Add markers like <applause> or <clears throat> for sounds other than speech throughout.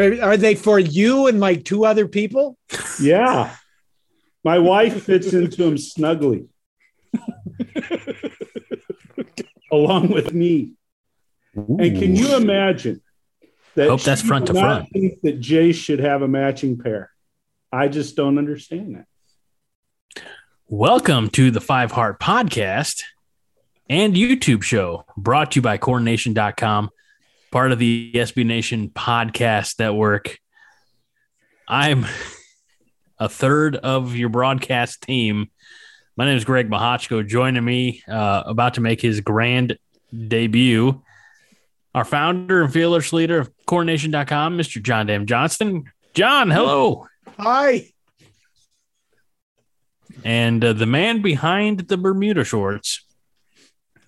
Are, are they for you and like two other people? Yeah. My wife fits into them snugly. <laughs> Along with me. And can you imagine that Hope that's front to would not front. Think that Jay should have a matching pair. I just don't understand that. Welcome to the Five Heart Podcast and YouTube show brought to you by CornNation.com, part of the SB Nation Podcast Network. I'm a third of your broadcast team. My name is Greg Mahochko. Joining me, uh, about to make his grand debut, our founder and fearless leader of CornNation.com, Mr. John Dam Johnston. John, hello. Hi. And uh, the man behind the Bermuda shorts,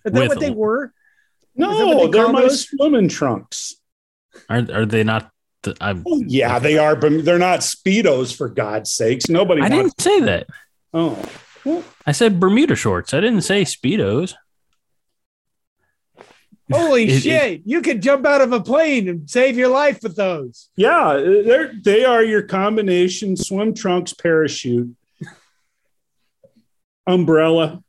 Is that what they were? No, they they're call my swimming trunks. Are are they not? The, I Oh, yeah, they are, but they're not Speedos for God's sakes. Nobody I wants. didn't say that. Oh, well, I said Bermuda shorts. I didn't say speedos. Holy It- shit. you could jump out of a plane and save your life with those. yeah, they're they are your combination swim trunks, parachute, umbrella.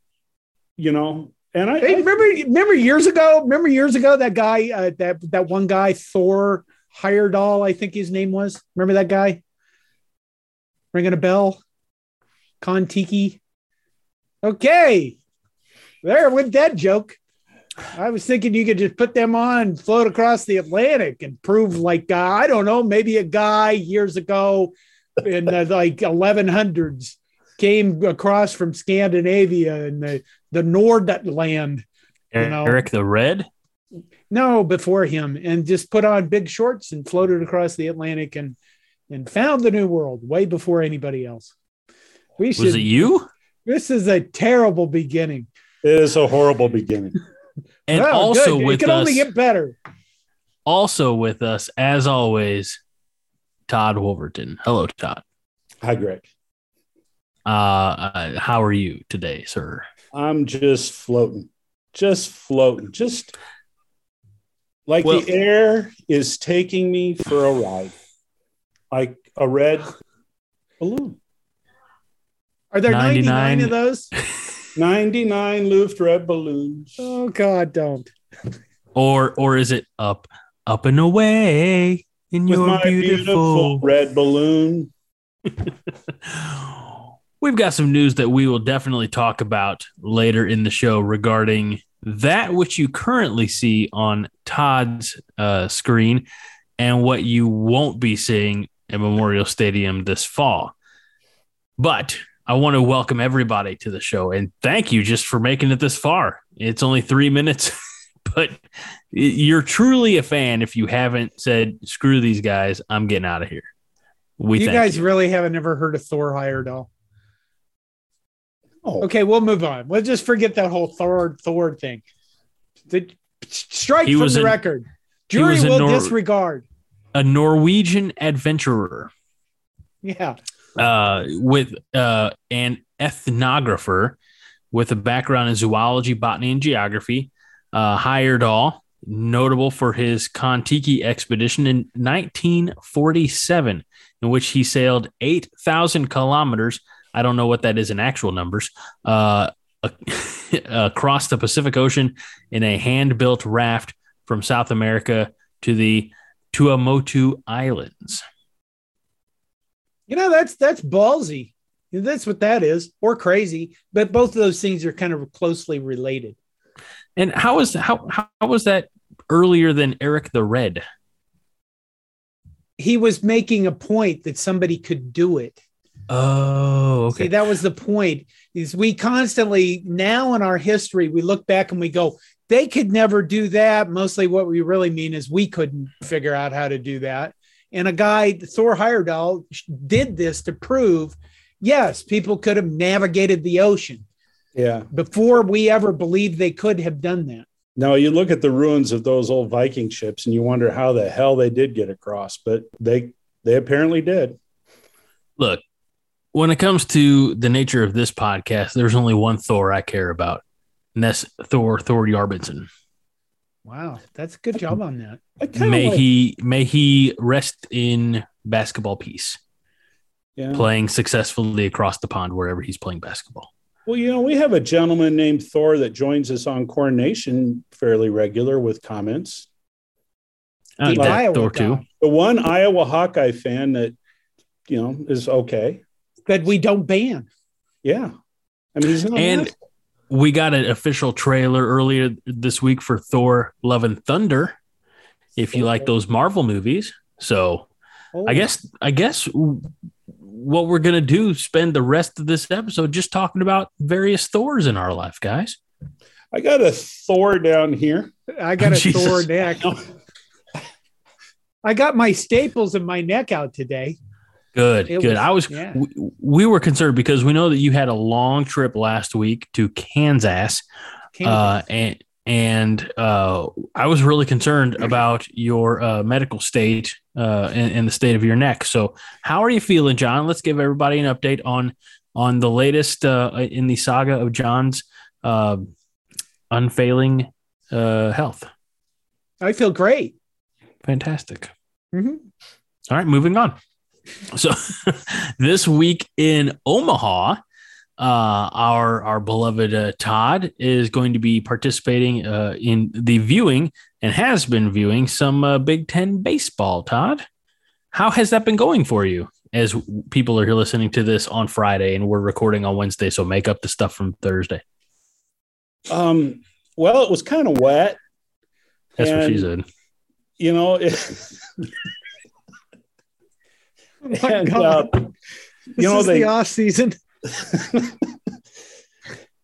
You know, and I, Hey, I remember remember years ago? Remember years ago that guy uh, that that one guy Thor Heyerdahl, I think his name was. Remember that guy? Ringing a bell? Kon-Tiki. Okay. There with that joke. I was thinking you could just put them on, float across the Atlantic, and prove like uh, I don't know, maybe a guy years ago in the like 1100s came across from Scandinavia and the the Nordland You know. Eric the Red. no, before him, and just put on big shorts and floated across the Atlantic and and found the new world way before anybody else. We should. Was it you? This is a terrible beginning. it is a horrible beginning. <laughs> And Well, also good. with it can us, only get better. also with us, as always, Todd Wolverton. Hello, Todd. Hi, Greg. Uh, uh, how are you today, sir? I'm just floating, just floating, just like Well- the air is taking me for a ride, like a red balloon. Are there 99, 99 of those? <laughs> 99 Luft red balloons. Oh God, don't. Or or is it up, up and away in With your my beautiful beautiful red balloon. <laughs> We've got some news that we will definitely talk about later in the show regarding that which you currently see on Todd's uh, screen and what you won't be seeing at Memorial Stadium this fall. But I want to welcome everybody to the show and thank you just for making it this far. It's only three minutes, <laughs> but you're truly a fan if you haven't said, screw these guys, I'm getting out of here. We you guys you. really haven't ever heard of Thor Heyerdahl. Oh, Okay, we'll move on. We'll just forget that whole Thor Thor thing. The, strike He from was the an- record. Jury was will Nor- disregard. a Norwegian adventurer Yeah. uh, with uh, an ethnographer with a background in zoology, botany, and geography. Uh, Heyerdahl, notable for his Kon-Tiki expedition in 1947, in which he sailed 8,000 kilometers. I don't know what that is in actual numbers. Uh, <laughs> across the Pacific Ocean in a hand built raft from South America to the Tuamotu Islands. You know, that's that's ballsy. That's what that is, or crazy. But both of those things are kind of closely related. And how was how how was that earlier than Eric the Red? He was making a point that somebody could do it. Oh, See, okay. that was the point. Is we constantly now in our history we look back and we go, they could never do that. Mostly, what we really mean is we couldn't figure out how to do that. And a guy, Thor Heyerdahl, did this to prove, yes, people could have navigated the ocean yeah. before we ever believed they could have done that. Now you look at the ruins of those old Viking ships and you wonder how the hell they did get across, but they they apparently did. Look, when it comes to the nature of this podcast, there's only one Thor I care about, and that's Thorir Thorbjarnarson. Wow, that's a good job on that. May like- he may he rest in basketball peace, yeah. playing successfully across the pond wherever he's playing basketball. Well, you know, we have a gentleman named Thor that joins us on CornNation fairly regular with comments. Uh, The that Iowa Thor guy too. The one Iowa Hawkeye fan that, you know, is okay. That we don't ban. Yeah. I mean, he's not. And bad. we got an official trailer earlier this week for Thor: Love and Thunder. If you like those Marvel movies, so Oh, I guess I guess what we're gonna do spend the rest of this episode just talking about various Thors in our life, guys. I got a Thor down here. I got a <laughs> Jesus. sore neck. I got my staples in my neck out today. Good, It good. was- I was yeah. we, we were concerned because we know that you had a long trip last week to Kansas, uh, and and uh, I was really concerned <clears throat> about your uh, medical state uh, and, and the state of your neck. So, how are you feeling, John? Let's give everybody an update on on the latest uh, in the saga of John's uh, unfailing uh, health. I feel great. Fantastic. Mhm. All right, moving on. So <laughs> this week in Omaha, uh, our our beloved uh, Todd is going to be participating uh, in the viewing and has been viewing some uh, Big Ten baseball. Todd, how has that been going for you? As people are here listening to this on Friday and we're recording on Wednesday, so make up the stuff from Thursday. Um, well, it was kind of wet. That's what she said. You know, it, <laughs> <laughs> my and, God. uh, this you know, is they- the off season. <laughs>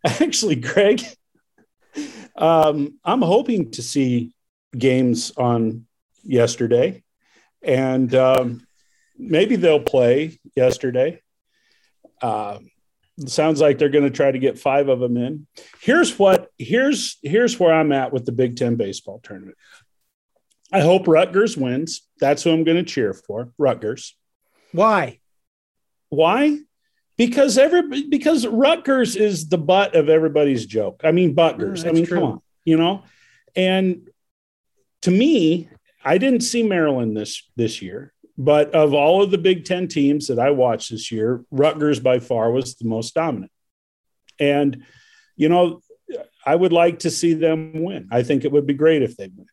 actually, Greg, um, I'm hoping to see games on yesterday, and um, maybe they'll play yesterday. Uh, sounds like they're going to try to get five of them in. Here's what here's here's where I'm at with the Big Ten baseball tournament. I hope Rutgers wins. That's who I'm going to cheer for. Rutgers. Why? Why? Because every because Rutgers is the butt of everybody's joke. I mean, Butgers. Mm, I mean, that's come on, you know. And to me, I didn't see Maryland this this year, but of all of the Big Ten teams that I watched this year, Rutgers by far was the most dominant. And you know, I would like to see them win. I think it would be great if they win.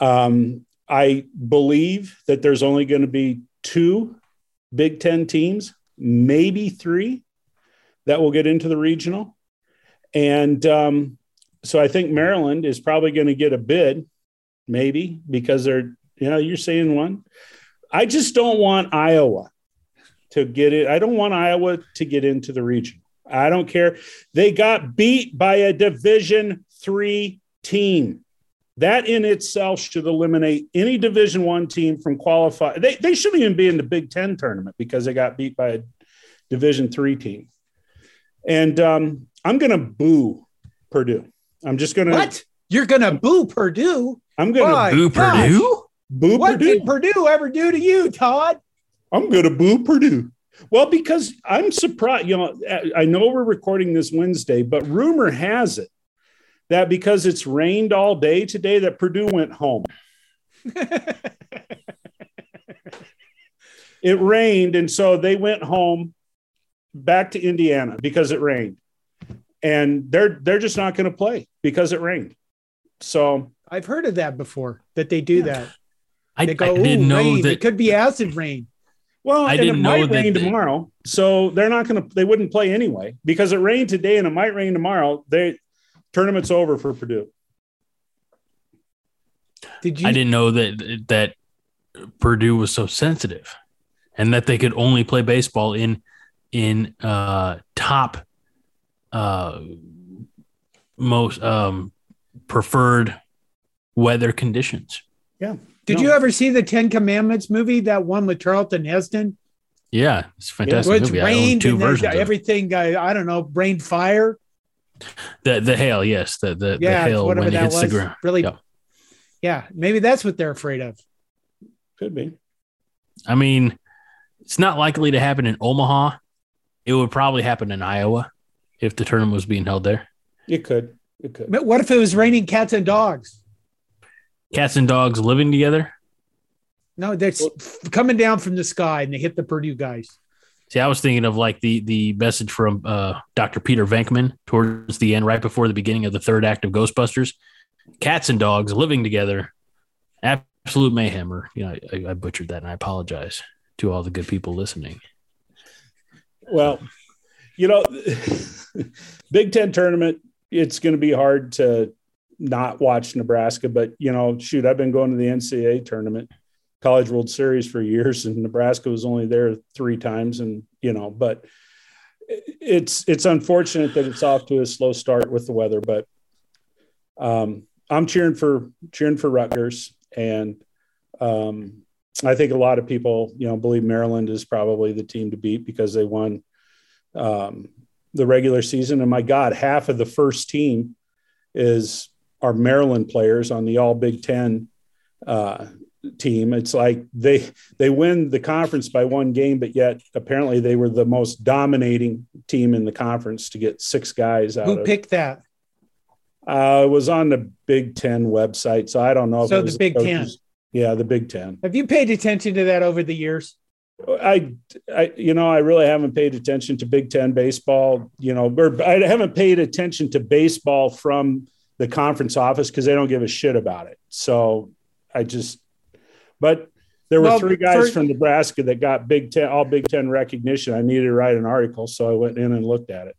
Um, I believe that there's only going to be two Big Ten teams, maybe three, that will get into the regional. And um, so I think Maryland is probably going to get a bid, maybe because they're, you know, you're saying one. I just don't want Iowa to get it. I don't want Iowa to get into the region. I don't care. They got beat by a Division three team. That in itself should eliminate any Division One team from qualify. They, they shouldn't even be in the Big Ten tournament because they got beat by a Division three team. And um, I'm going to boo Purdue. I'm just going to. What? You're gonna boo Purdue? I'm going Why? to Boo gosh. Purdue? boo What Purdue. did Purdue ever do to you, Todd? I'm going to boo Purdue. Well, because I'm surprised. You know, I know we're recording this Wednesday, but rumor has it that because it's rained all day today, that Purdue went home. <laughs> It rained, and so they went home back to Indiana because it rained, and they're they're just not going to play because it rained. So I've heard of that before. That they do Yeah. that. I, They I go, didn't know rain. that. It could be acid rain. Well, I didn't it know might that rain the- tomorrow, so they're not going to. They wouldn't play anyway because it rained today and it might rain tomorrow. They tournament's over for Purdue. Did you? I didn't know that that Purdue was so sensitive, and that they could only play baseball in in uh, top uh, most um, preferred weather conditions. Yeah. Did No. you ever see the Ten Commandments movie? That one with Charlton Heston, Yeah, it's a fantastic where it's movie. I own rained two and then versions. Of it. everything. Uh, I don't know, rained fire. The the hail, yes, the the, the hail whatever when it that hits was. the ground. Really. Yep. Yeah, maybe that's what they're afraid of. Could be. I mean, it's not likely to happen in Omaha. It would probably happen in Iowa if the tournament was being held there. It could. It could. But what if it was raining cats and dogs? Cats and dogs living together. No, that's f- coming down from the sky and they hit the Purdue guys. See, I was thinking of like the the message from uh, Dr. Peter Venkman towards the end, right before the beginning of the third act of Ghostbusters. Cats and dogs living together, absolute mayhem. Or you know, I, I butchered that, and I apologize to all the good people listening. Well, you know, <laughs> Big Ten tournament, it's going to be hard to not watch Nebraska, but you know, shoot, I've been going to the NCAA tournament, College World Series for years, and Nebraska was only there three times, and you know, but it's it's unfortunate that it's off to a slow start with the weather, but um, I'm cheering for cheering for Rutgers, and um, I think a lot of people, you know, believe Maryland is probably the team to beat because they won um, the regular season. And my God, half of the first team is our Maryland players on the All Big Ten uh, team. It's like they they win the conference by one game, but yet apparently they were the most dominating team in the conference to get six guys out. Who of, picked that? Uh, it was on the Big Ten website, so I don't know. So if it was the Big Ten. Yeah, the Big Ten. Have you paid attention to that over the years? I, I, you know, I really haven't paid attention to Big Ten baseball. You know, or I haven't paid attention to baseball from the conference office because they don't give a shit about it. So I just, but there were Well, three guys for- from Nebraska that got Big Ten, all Big Ten recognition. I needed to write an article, so I went in and looked at it.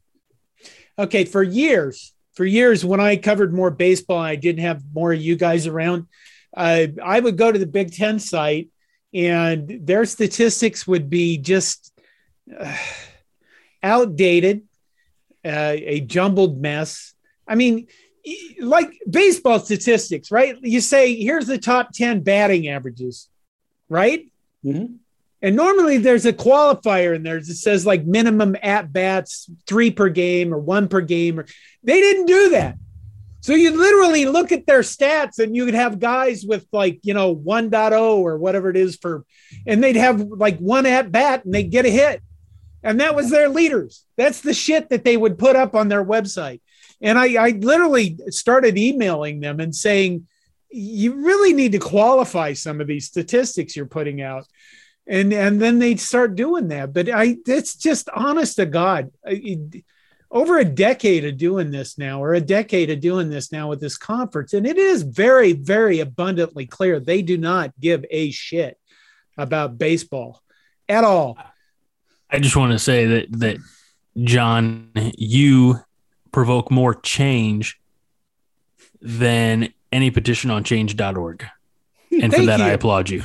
Okay, for years, for years, when I covered more baseball, and I didn't have more of you guys around. Uh, I would go to the Big Ten site, and their statistics would be just uh, outdated, uh, a jumbled mess. I mean, like baseball statistics, right? You say, here's the top 10 batting averages, right? Mhm. And normally there's a qualifier in there that says like minimum at bats, three per game or one per game. Or they didn't do that. So you literally look at their stats and you could have guys with like, you know, 1.0 or whatever it is for, and they'd have like one at bat and they'd get a hit. And that was their leaders. That's the shit that they would put up on their website. And I, I literally started emailing them and saying, you really need to qualify some of these statistics you're putting out. And and then they'd start doing that. But i it's just honest to god over a decade of doing this now or a decade of doing this now with this conference and it is very very abundantly clear they do not give a shit about baseball at all. I just want to say that that John, you provoke more change than any petition on change.org. <laughs> And for that, I applaud you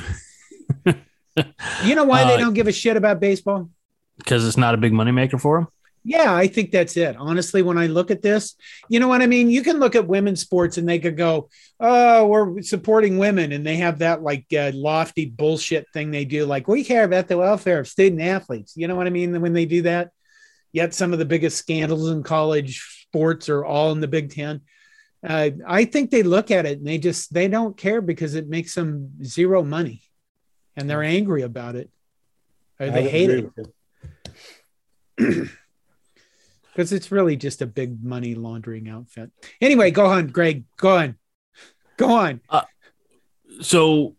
you know why <laughs> they Uh, don't give a shit about baseball because it's not a big moneymaker for them. Yeah, I think that's it. Honestly, when I look at this, you know what I mean? You can look at women's sports and they could go, oh, we're supporting women. And they have that like uh, lofty bullshit thing they do. Like, we care about the welfare of student athletes. You know what I mean? When they do that. Yet some of the biggest scandals in college sports are all in the Big Ten. Uh, I think they look at it and they just, they don't care because it makes them zero money and they're angry about it. Or they hate it because <clears throat> it's really just a big money laundering outfit. Anyway, go on, Greg. Go on. Go on. So,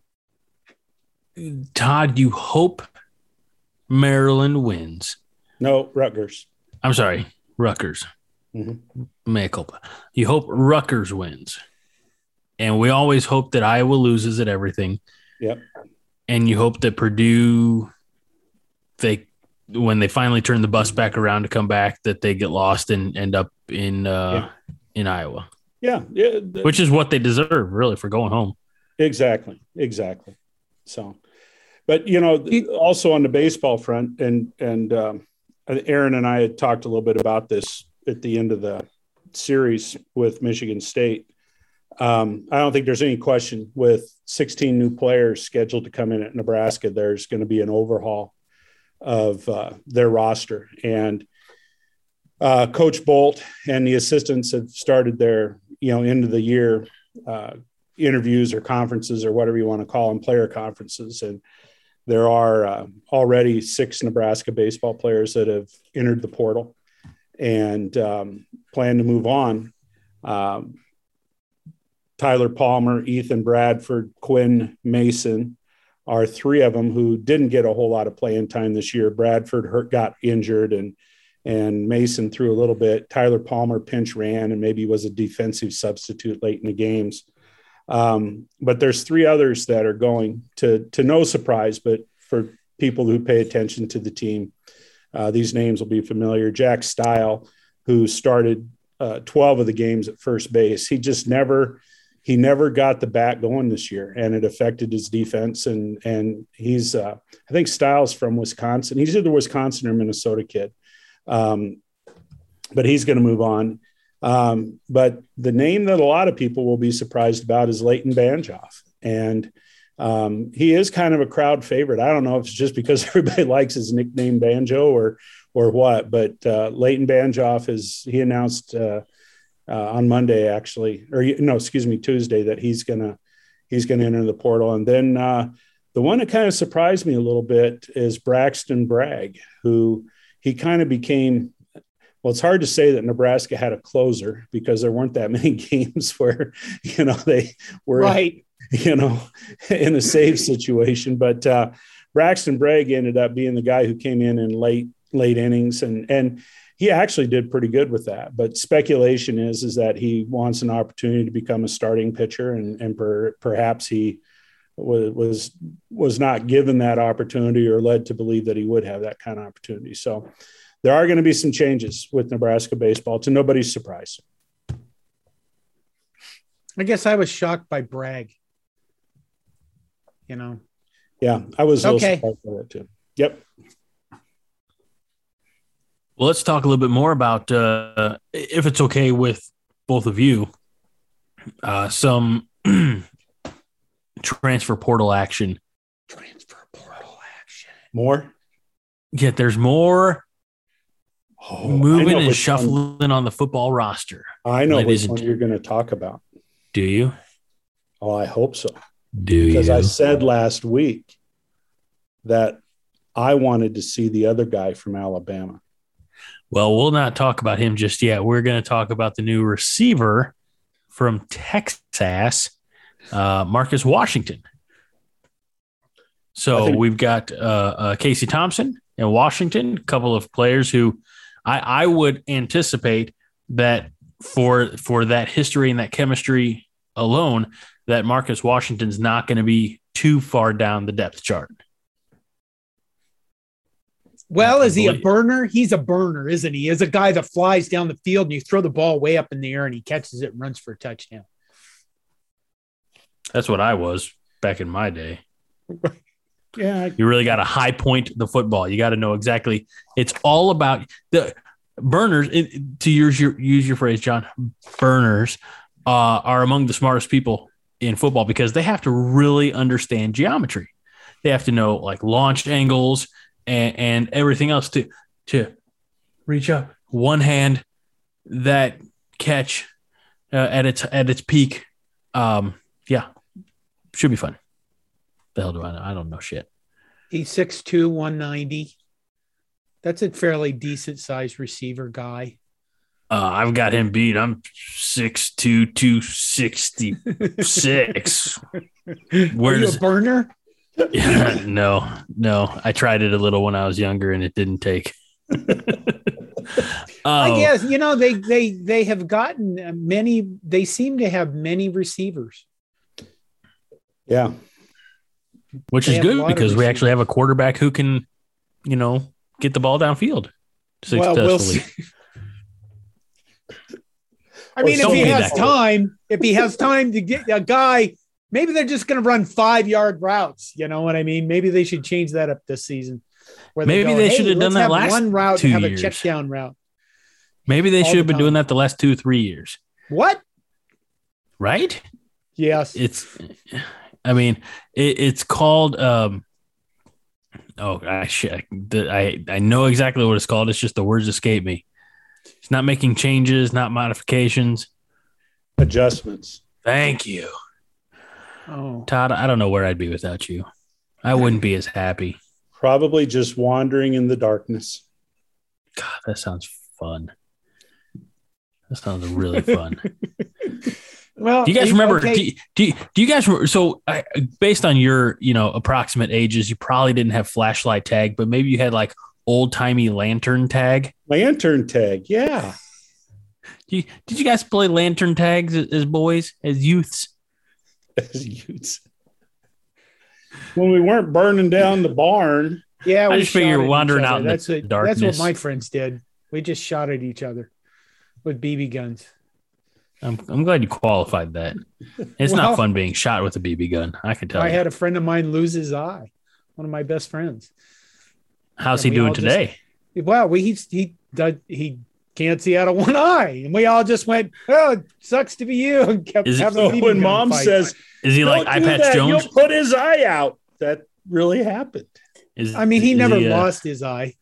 Todd, you hope Maryland wins. No, Rutgers. I'm sorry, Rutgers. Mhm. Mea culpa. You hope Rutgers wins. And we always hope that Iowa loses at everything. Yep. And you hope that Purdue, they when they finally turn the bus back around to come back, that they get lost and end up in uh, in Iowa, Yeah, yeah, th- which is what they deserve, really, for going home. exactly, exactly. So, but you know, also on the baseball front, and and um, Aaron and I had talked a little bit about this at the end of the series with Michigan State. Um, I don't think there's any question with 16 new players scheduled to come in at Nebraska. There's going to be an overhaul of uh, their roster, and uh, Coach Bolt and the assistants have started their you know end of the year uh, interviews or conferences or whatever you want to call them, player conferences. And there are uh, already six Nebraska baseball players that have entered the portal and um, plan to move on. Um, Tyler Palmer, Ethan Bradford, Quinn Mason are three of them who didn't get a whole lot of playing time this year. Bradford hurt, got injured, and and Mason threw a little bit. Tyler Palmer pinch ran and maybe was a defensive substitute late in the games. Um, but there's three others that are going to to no surprise, but for people who pay attention to the team, uh, these names will be familiar. Jack Stile, who started uh, 12 of the games at first base, he just never he never got the bat going this year, and it affected his defense. And and he's uh, I think Stiles from Wisconsin. He's either Wisconsin or Minnesota kid, um, but he's going to move on. Um, but the name that a lot of people will be surprised about is Leighton Banjoff, and um, he is kind of a crowd favorite. I don't know if it's just because <laughs> everybody likes his nickname Banjo or or what, but uh, Leighton Banjoff is he announced. Uh, uh, on Monday, actually, or no, excuse me, Tuesday, that he's gonna he's gonna enter the portal. And then uh, the one that kind of surprised me a little bit is Braxton Bragg, who he kind of became. Well, it's hard to say that Nebraska had a closer because there weren't that <laughs> many games where you know they were right, <laughs> you know, in a safe situation. But uh, Braxton Bragg ended up being the guy who came in in late late innings and and he actually did pretty good with that. But speculation is is that he wants an opportunity to become a starting pitcher, and and per, perhaps he was was was not given that opportunity or led to believe that he would have that kind of opportunity. So there are going to be some changes with Nebraska baseball to nobody's surprise. I guess I was shocked by Bragg. You know. Yeah, I was okay. surprised by that too. Yep. Well, let's talk a little bit more about, uh, if it's okay with both of you, uh, some <clears throat> transfer portal action. Transfer portal action. More? Yeah, there's more Oh, moving and shuffling one, on the football roster. I know which one you're going to talk about. Do you? Oh, I hope so. Do because you? I said last week that I wanted to see the other guy from Alabama. Well, we'll not talk about him just yet. We're going to talk about the new receiver from Texas, uh, Marcus Washington. So think- we've got uh, uh, Casey Thompson and Washington, a couple of players who I, I would anticipate that for for that history and that chemistry alone, that Marcus Washington's not going to be too far down the depth chart. Well, is he a burner? He's a burner, isn't he? Is a guy that flies down the field and you throw the ball way up in the air and he catches it and runs for a touchdown. That's what I was back in my day. <laughs> yeah. You really got to high point the football. You got to know exactly. It's all about the burners. To use your use your phrase, John, burners uh, are among the smartest people in football because they have to really understand geometry. They have to know like launch angles and, and everything else to to reach up one hand that catch uh, at its at its peak. Um, yeah, should be fun. The hell do I know? I don't know shit. He's 6'2", 190. That's a fairly decent sized receiver guy. Uh, I've got him beat. I'm 6'2", 266. <laughs> Where Are you a burner? <laughs> yeah, no, no. I tried it a little when I was younger and it didn't take. <laughs> I oh. guess you know they they they have gotten many. They seem to have many receivers. Yeah, which they is good because we actually have a quarterback who can, you know, get the ball downfield successfully. Well, we'll I mean, if he has time, if he has time to get a guy maybe they're just going to run five yard routes. You know what I mean? Maybe they should change that up this season. Where maybe they, they should hey, have done that have last one route two have years. a check down route. Maybe they should have been doing that the last two three years. What? Right? Yes. It's. I mean, it, it's called. um Oh, I, I I know exactly what it's called. It's just the words escape me. It's not making changes, not modifications, adjustments. Thank you. Oh. Todd, I don't know where I'd be without you. I wouldn't be as happy. Probably just wandering in the darkness. God, that sounds fun. That sounds really fun. <laughs> Well, Do you guys remember? okay, Do, you- do, you, do you guys remember? So, I, based on your you know approximate ages, you probably didn't have flashlight tag, but maybe you had like old timey lantern tag. Lantern tag. Yeah. Do <laughs> you, did you guys play lantern tags as, as boys, as youths? <laughs> As youths. When we weren't burning down the barn. yeah, I we just figure you're wandering out in the that's what, darkness. That's what my friends did. We just shot at each other with BB guns. I'm, I'm glad you qualified that. It's Well- not fun being shot with a BB gun. I can tell I you. had a friend of mine lose his eye. One of my best friends. How's he doing all just- today? Well, we he he did he can't see out of one eye, and we all just went, "Oh, it sucks to be you," and kept Is it- having a So BB when mom fight. says, Is he like "Don't Eye Patch Jones? You'll put his eye out. That really happened. Is, I mean, he is never uh, lost his eye,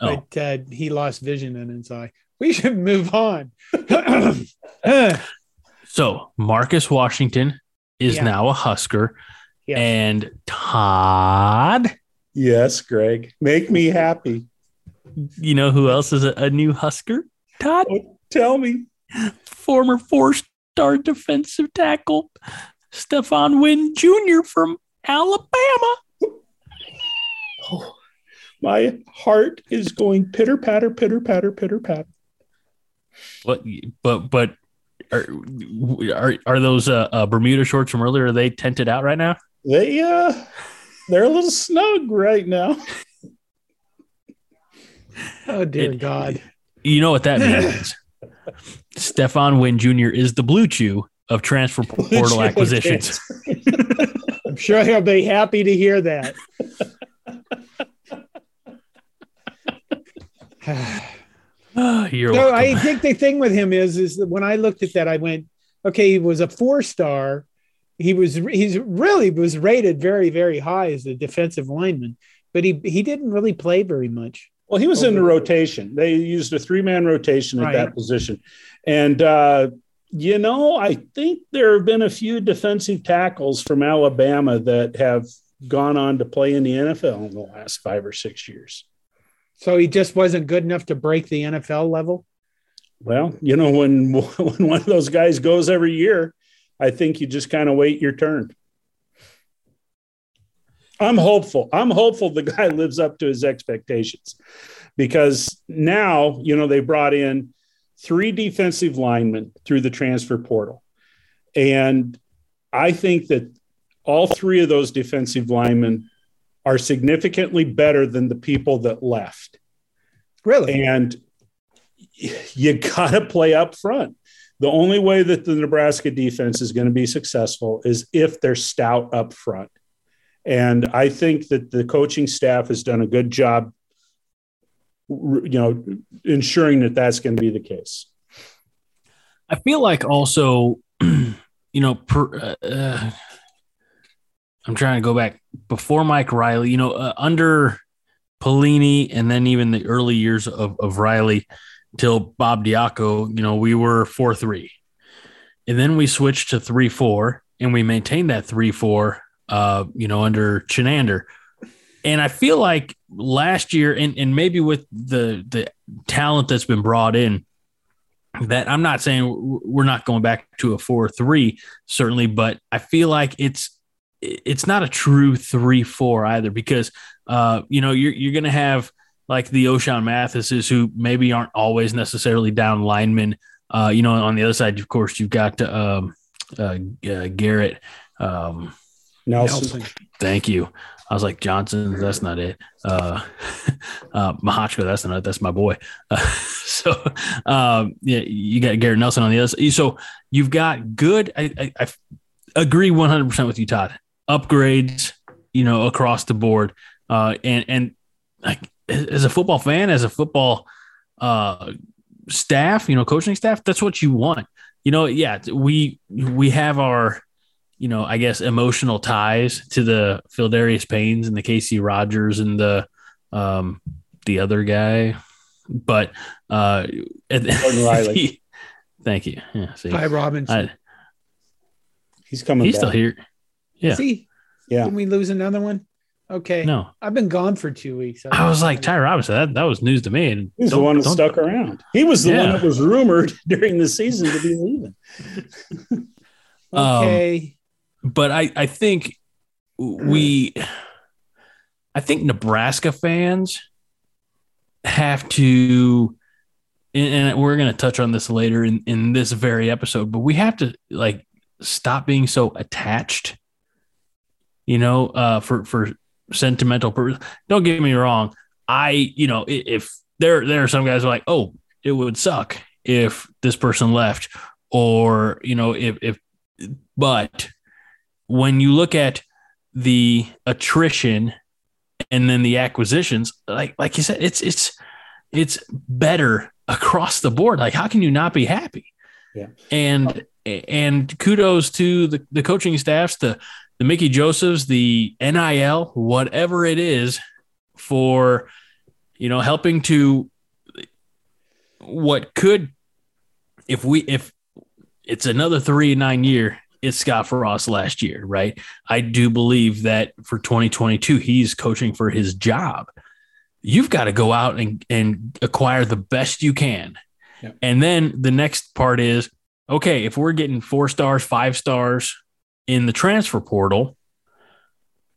Oh, but uh, he lost vision in his eye. We should move on. <clears throat> So Marcus Washington is Yeah. now a Husker, Yeah. and Todd. Yes, Greg. Make me happy. You know who else is a, a new Husker? Todd, Tell me. former four-star defensive tackle Stephon Wynn Jr. from Alabama. My heart is going pitter patter, pitter patter, pitter patter. What? But but are are, are those uh, uh, Bermuda shorts from earlier? Are they tented out right now? They uh they're a little snug right now. oh dear It- God! You know what that means? <laughs> Stephon Wynn Jr. is the BlueChew of transfer portal acquisitions. <laughs> I'm sure he'll be happy to hear that. <sighs> You're No, welcome. I think the thing with him is, is that when I looked at that, I went, okay, he was a four star. He was, he's really was rated very, very high as a defensive lineman, but he he didn't really play very much. Well, he was in the rotation. They used a three-man rotation at Right. that position. And uh you know, I think there have been a few defensive tackles from Alabama that have gone on to play in the NFL in the last five or six years. So he just wasn't good enough to break the NFL level. Well, you know, when <laughs> when one of those guys goes every year, I think you just kind of wait your turn. I'm hopeful. I'm hopeful the guy <laughs> lives up to his expectations because now, you know, they brought in three defensive linemen through the transfer portal. And I think that all three of those defensive linemen are significantly better than the people that left Really? and you got to play up front. The only way that the Nebraska defense is going to be successful is if they're stout up front. And I think that the coaching staff has done a good job, you know, ensuring that that's going to be the case. I feel like also, <clears throat> you know, per, uh, uh, I'm trying to go back before Mike Riley, you know, uh, under Pelini and then even the early years of, of Riley till Bob Diaco, you know, we were 4 3. And then we switched to 3 4 and we maintained that 3 4, uh, you know, under Chinander. And I feel like last year, and, and maybe with the the talent that's been brought in, that I'm not saying we're not going back to a four three certainly, but I feel like it's it's not a true three four either because uh you know you're you're gonna have like the Ochaun Mathises who maybe aren't always necessarily down linemen. Uh, you know, on the other side, of course, you've got um, uh, uh, Garrett. Um, Nelson. Nelson. Thank you. I was like Johnson. That's not it. Uh, <laughs> uh, Mahachka. That's not it. That's my boy. Uh, <laughs> so um, yeah, you got Garrett Nelson on the other side. So you've got good. I, I, I agree 100 percent with you, Todd. Upgrades, you know, across the board. Uh, and and like as a football fan, as a football uh, staff, you know, coaching staff, that's what you want. You know, yeah, we we have our you know, I guess emotional ties to the Phildarius Paynes and the Casey Rogers and the um the other guy. But uh Jordon Riley. <laughs> thank you. Yeah, see. Ty Robinson. I, He's coming he's back. still here. Yeah. See, Yeah. didn't we lose another one? Okay. No. I've been gone for two weeks. I was like, Ty Robinson, that, that was news to me. And He's the one that stuck around. He was the one that was rumored <laughs> during the season to be leaving. <laughs> um, okay. but I, I think we I think Nebraska fans have to and and we're going to touch on this later in, in this very episode, but we have to like stop being so attached, you know, uh, for, for sentimental purposes. Don't get me wrong. I, you know, if there, there are some guys who are like, oh, it would suck if this person left or, you know, if, if, but when you look at the attrition and then the acquisitions, like like you said, it's it's it's better across the board. Like, how can you not be happy? Yeah. And and kudos to the, the coaching staffs, the the Mickey Josephs, the NIL, whatever it is, for you know helping to what could if we if it's another three and nine year it's Scott Frost last year, right? I do believe that for 2022, he's coaching for his job. You've got to go out and, and acquire the best you can. Yep. And then the next part is okay, if we're getting four stars, five stars in the transfer portal,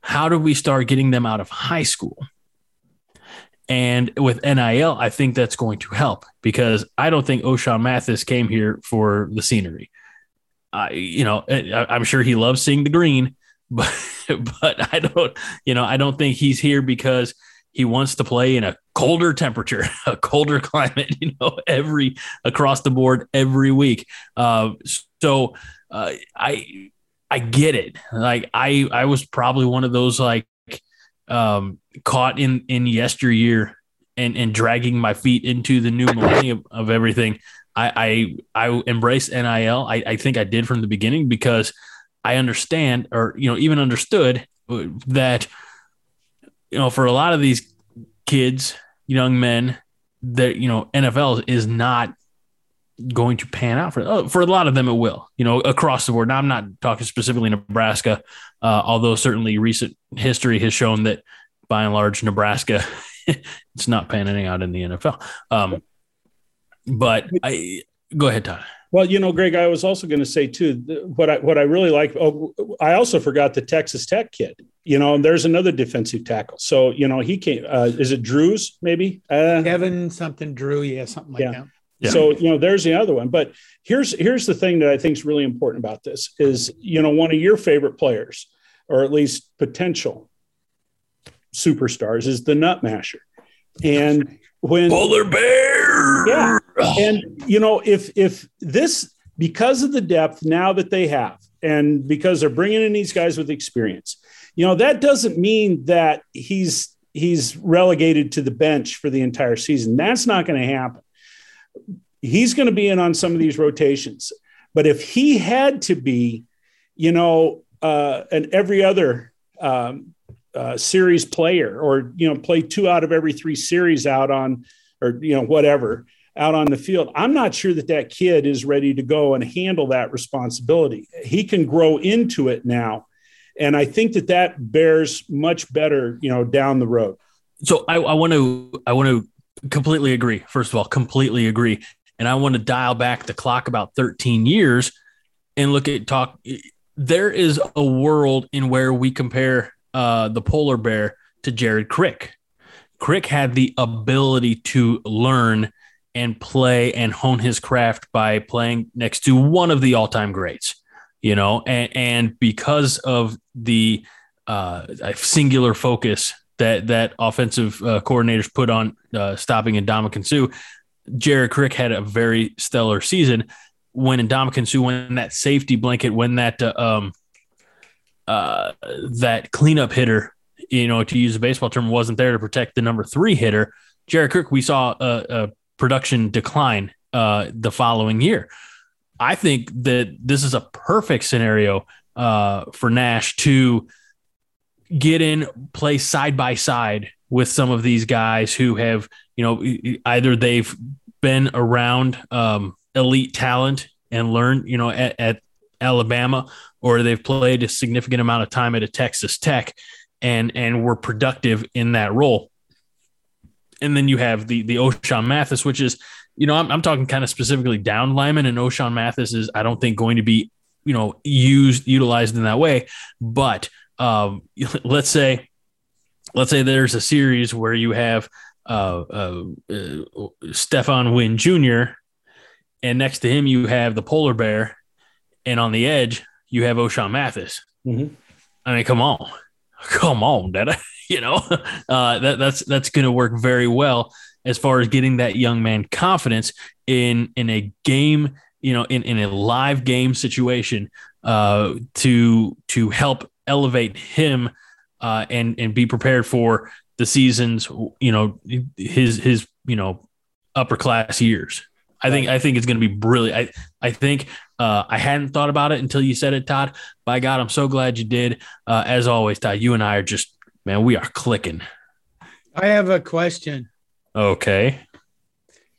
how do we start getting them out of high school? And with NIL, I think that's going to help because I don't think Ochaun Mathis came here for the scenery. I, you know, I, I'm sure he loves seeing the green, <laughs> but but I don't, you know, I don't think he's here because he wants to play in a colder temperature, <laughs> a colder climate, <laughs> you know, every across the board every week. Uh, so uh, I I get it. Like I I was probably one of those like um, caught in in yesteryear and and dragging my feet into the new millennium of everything. I I, I embrace NIL. I, I think I did from the beginning because I understand, or you know, even understood that you know for a lot of these kids, young men, that you know NFL is not going to pan out for oh, for a lot of them. It will, you know, across the board. Now I'm not talking specifically Nebraska, uh, although certainly recent history has shown that by and large Nebraska <laughs> it's not panning out in the NFL. Um, but I go ahead, Todd. Well, you know, Greg, I was also going to say too what I what I really like. Oh, I also forgot the Texas Tech kid. You know, there's another defensive tackle. So you know, he came. Uh, is it Drews? Maybe. Uh, Kevin something Drew, yeah, something like Yeah. that. Yeah. So you know, there's the other one. But here's here's the thing that I think is really important about this is you know one of your favorite players, or at least potential superstars, is the Hutmacher, and when Polar bear. Yeah. and you know if if this because of the depth now that they have and because they're bringing in these guys with experience you know that doesn't mean that he's he's relegated to the bench for the entire season that's not going to happen he's going to be in on some of these rotations. But if he had to be you know uh an every other um uh, series player or you know play two out of every three series out on or you know whatever out on the field i'm not sure that that kid is ready to go and handle that responsibility. He can grow into it now. And i think that that bears much better you know down the road. So I, I want to I want to completely agree. First of all, completely agree, and I want to dial back the clock about 13 years and look at talk. There is a world in where we compare uh, the polar bear to Jared Crick. Crick had the ability to learn and play and hone his craft by playing next to one of the all-time greats, you know, and, and because of the uh, singular focus that that offensive uh, coordinators put on uh, stopping Ndamukong Suh, Jared Crick had a very stellar season. When Ndamukong Suh, when that safety blanket, when that uh, um, uh, that cleanup hitter, you know, to use a baseball term, wasn't there to protect the number three hitter. Jared Crick, we saw a, a production decline uh, the following year. I think that this is a perfect scenario uh, for Nash to get in, play side by side with some of these guys who have, you know, either they've been around um, elite talent and learned, you know, at, at Alabama, or they've played a significant amount of time at a Texas Tech and and were productive in that role. And then you have the the Ochaun Mathis, which is, you know, I'm, I'm talking kind of specifically down lineman, and Ochaun Mathis is, I don't think, going to be, you know, used utilized in that way. But um, <laughs> let's say, let's say there's a series where you have uh, uh, uh, Stephon Wynn Jr. and next to him you have the polar bear, and on the edge you have Ochaun Mathis. Mhm. I mean, come on, <laughs> come on, Dada. <laughs> You know, uh, that that's that's going to work very well as far as getting that young man confidence in in a game, you know, in in a live game situation, uh, to to help elevate him uh, and and be prepared for the seasons, you know, his his you know upper class years. I think I think it's going to be brilliant. I I think uh, I hadn't thought about it until you said it, Todd. By God, I'm so glad you did. Uh, as always, Todd, you and I are just man, we are clicking. I have a question. Okay.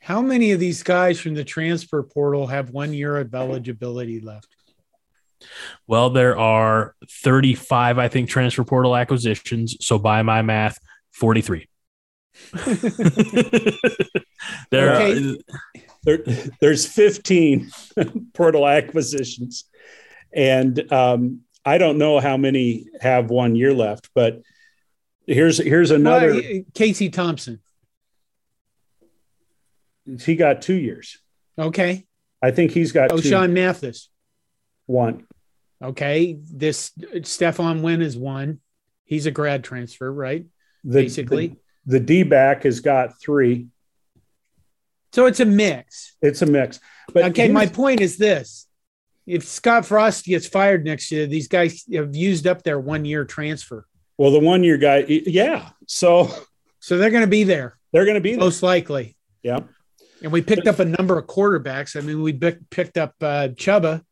How many of these guys from the transfer portal have one year of eligibility left? Well, there are 35, I think, transfer portal acquisitions. So by my math, 43. <laughs> there Okay. are, there, there's 15 <laughs> portal acquisitions and um, i don't know how many have one year left but here's here's another Why- Casey Thompson. he got two years Okay. i think he's got two, Sean Mathis. One Okay. This Stephon Wynn is one. He's a grad transfer, right? the, Basically. the, the d-back has got three So it's a mix. it's a mix but okay. My point is this if Scott Frost gets fired next year, these guys have used up their one year transfer. well the one year guy yeah so So they're going to be there, they're going to be there. most likely. yeah And we picked up a number of quarterbacks. I mean, we picked up uh, Chubba.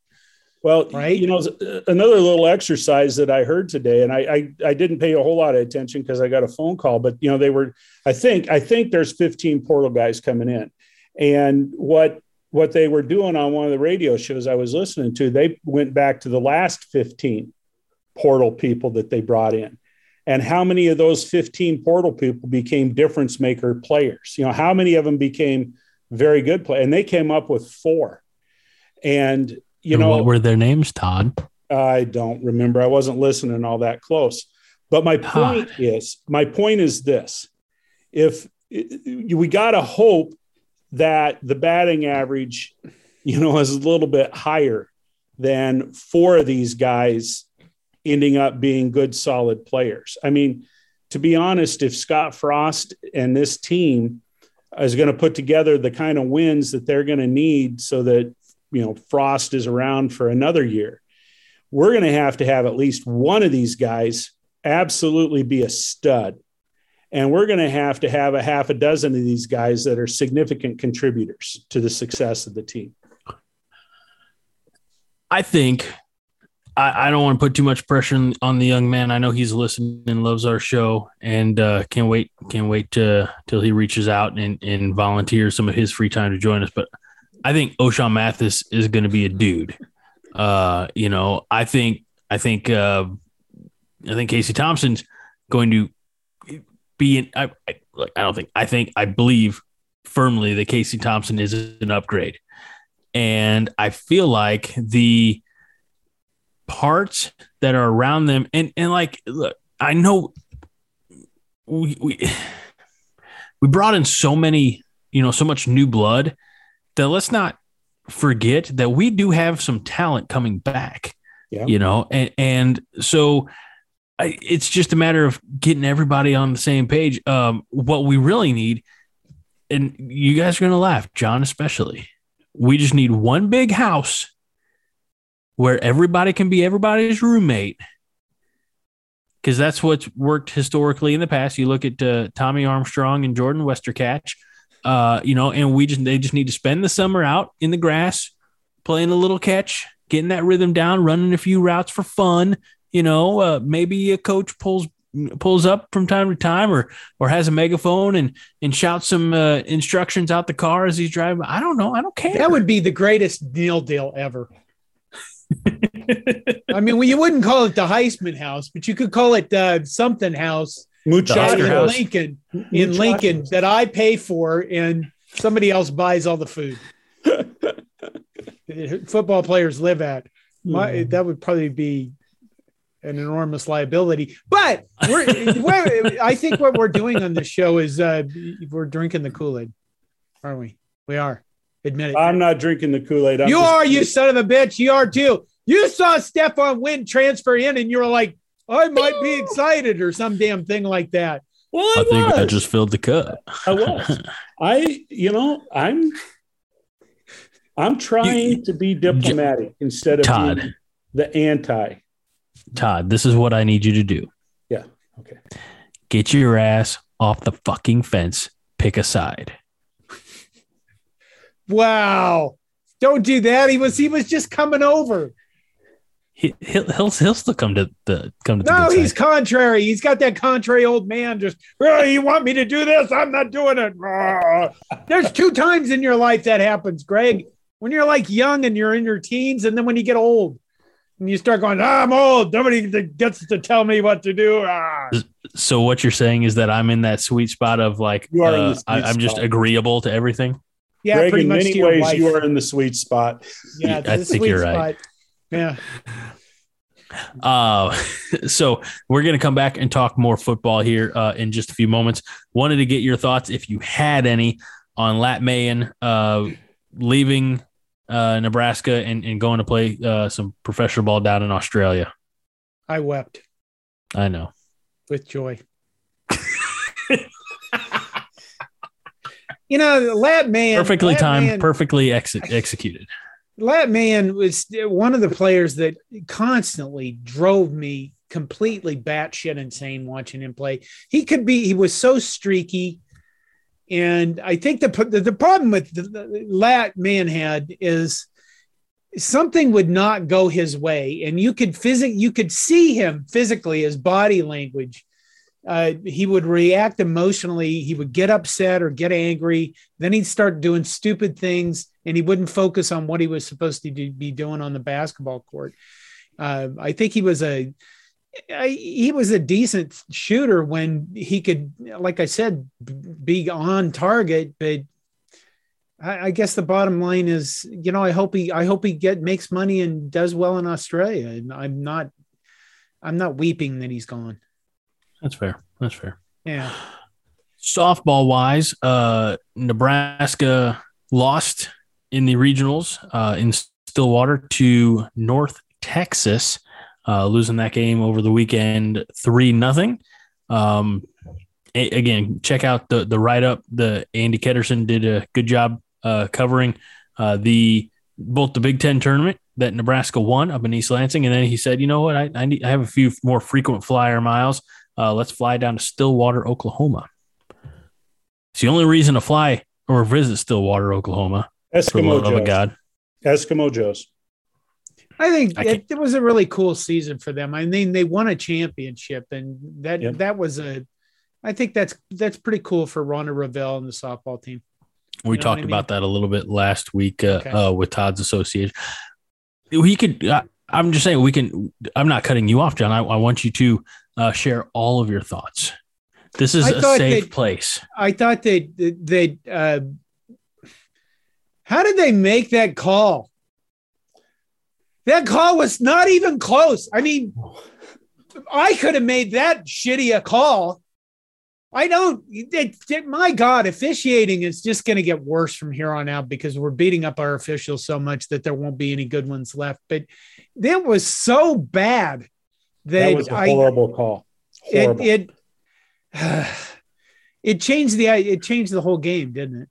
Well, Right? You know, uh, another little exercise that I heard today, and I I, I didn't pay a whole lot of attention because I got a phone call, but you know, they were. I think I think there's 15 portal guys coming in, and what what they were doing on one of the radio shows I was listening to, they went back to the last 15 portal people that they brought in. And how many of those 15 portal people became difference maker players? You know, how many of them became very good play? And they came up with four. And you know, what were their names, Todd? I don't remember. I wasn't listening all that close. But my point is, my point is this: if we got to hope that the batting average, you know, is a little bit higher than four of these guys ending up being good, solid players. I mean, to be honest, if Scott Frost and this team is going to put together the kind of wins that they're going to need so that you know Frost is around for another year, we're going to have to have at least one of these guys absolutely be a stud. And we're going to have to have a half a dozen of these guys that are significant contributors to the success of the team. I think I, I don't want to put too much pressure on, the young man. I know he's listening and loves our show, and uh, can't wait can't wait to, till he reaches out and, and volunteers some of his free time to join us. But I think Ochaun Mathis is going to be a dude. Uh, you know, I think I think uh, I think Casey Thompson's going to be in. I, I I don't think I think I believe firmly that Casey Thompson is an upgrade, and I feel like the parts that are around them and and like look i know we we <sighs> we brought in so many you know so much new blood that let's not forget that we do have some talent coming back Yeah. you know and and so I, it's just a matter of getting everybody on the same page um what we really need and you guys are going to laugh john especially we just need one big house where everybody can be everybody's roommate because that's what's worked historically in the past. You look at uh, Tommy Armstrong and Jordan Westerkamp, uh, you know, and we just they just need to spend the summer out in the grass, playing a little catch, getting that rhythm down, running a few routes for fun. You know, uh, maybe a coach pulls pulls up from time to time or or has a megaphone and and shouts some uh, instructions out the car as he's driving. I don't know. I don't care. That would be the greatest NIL deal ever. <laughs> I mean, well, you wouldn't call it the Heisman House, but you could call it uh, something house Muchacho Oscar in Lincoln, in. Lincoln that I pay for, and somebody else buys all the food. <laughs> Football players live at. My, that would probably be an enormous liability. But we're, we're I think what we're doing on this show is uh, we're drinking the Kool Aid, aren't we? We are. Admit it. I'm not drinking the Kool Aid. you are, you son of a bitch. You are too. You saw Stephon Wynn transfer in, and you were like, I might be excited or some damn thing like that. Well, I, I think was. I just filled the cup. I was. <laughs> I, you know, I'm, I'm trying to be diplomatic instead of Todd. being the anti. Todd, this is what I need you to do. Yeah. Okay. Get your ass off the fucking fence. Pick a side. <laughs> Wow. Don't do that. He was he was just coming over. He, he'll, he'll he'll still come to the come to the No, he's contrary. He's got that contrary old man. Just, oh, you want me to do this? I'm not doing it. <laughs> There's two times in your life that happens, Greg. When you're like young and you're in your teens, and then when you get old and you start going, ah, I'm old. Nobody gets to tell me what to do. Ah. So what you're saying is that I'm in that sweet spot of like You are uh, I, I'm just agreeable to everything. Yeah, Greg, pretty in much many to your ways, wife. you are in the sweet spot. yeah, I think sweet you're right. spot. Yeah. <laughs> Uh, so we're going to come back and talk more football here uh, in just a few moments. Wanted to get your thoughts, if you had any, on Lat Mayen uh, leaving uh, Nebraska and, and going to play uh, some professional ball down in Australia. I wept I know. with joy. <laughs> you know, Lat Mayen. Perfectly Lad timed, Man- perfectly ex- executed. Lat Mayen was one of the players that constantly drove me completely batshit insane watching him play. He could be, he was so streaky. And I think the, the, the problem with the, the Lat Mayen had is something would not go his way. And you could physic, you could see him physically, his body language. Uh, he would react emotionally. He would get upset or get angry. Then he'd start doing stupid things and he wouldn't focus on what he was supposed to do, be doing on the basketball court. Uh, I think he was a I, he was a decent shooter when he could, like I said, be on target. But I, I guess the bottom line is, you know, I hope he I hope he get makes money and does well in Australia. And I'm not I'm not weeping that he's gone. That's fair. That's fair. Yeah. Softball wise, uh, Nebraska lost in the regionals uh, in Stillwater to North Texas, uh, losing that game over the weekend three nothing. Um, a- again, check out the the write up. The Andy Ketterson did a good job uh, covering uh, the both the Big Ten tournament that Nebraska won up in East Lansing, and then he said, "You know what? I I, need, I have a few more frequent flyer miles. Uh, let's fly down to Stillwater, Oklahoma." It's the only reason to fly or visit Stillwater, Oklahoma. For the Eskimo love of Joe's. God. Eskimo Joe's. I think I it, it was a really cool season for them. I mean, they won a championship, and that Yep. that was a. I think that's that's pretty cool for Rhonda Revelle and the softball team. We You know talked I mean? about that a little bit last week uh, Okay. uh, with Todd's association. We could. Uh, I'm just saying we can. I'm not cutting you off, John. I, I want you to uh, share all of your thoughts. This is I a safe place. I thought they they uh, how did they make that call? That call was not even close. I mean, I could have made that shitty a call. I don't. It, it- my God, officiating is just going to get worse from here on out because we're beating up our officials so much that there won't be any good ones left. But that was so bad that, That was a I horrible call. Horrible. it it <sighs> it changed the it changed the whole game, didn't it?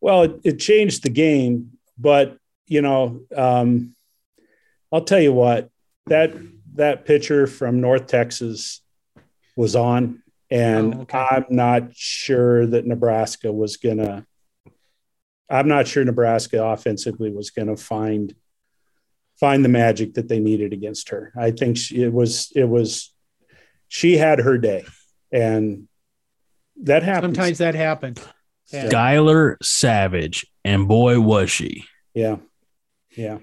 Well, it, it changed the game, but you know, um, I'll tell you what that that pitcher from North Texas was on, and Oh, okay. I'm not sure that Nebraska was gonna. I'm not sure Nebraska offensively was gonna find find the magic that they needed against her. I think she, it was it was she had her day, and that happens. Sometimes that happened. Yeah. Skylar Savage, and boy was she. Yeah. Yeah.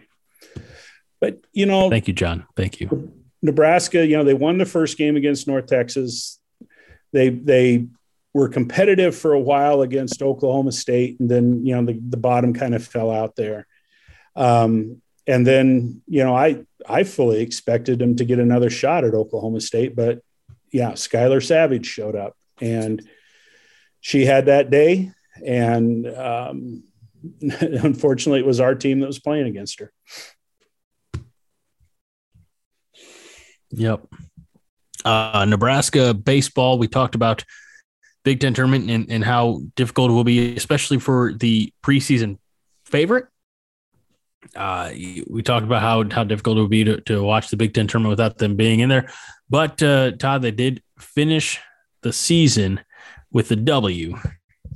But you know, thank you, John. Thank you. Nebraska, you know, they won the first game against North Texas. They they were competitive for a while against Oklahoma State, and then you know the, the bottom kind of fell out there. Um, and then you know I I fully expected them to get another shot at Oklahoma State, but yeah, Skylar Savage showed up, and she had that day, and um, <laughs> unfortunately, it was our team that was playing against her. Yep. Uh, Nebraska baseball. We talked about Big Ten tournament and, and how difficult it will be, especially for the preseason favorite. Uh, we talked about how how difficult it would be to, to watch the Big Ten tournament without them being in there. But uh, Todd, they did finish the season with a W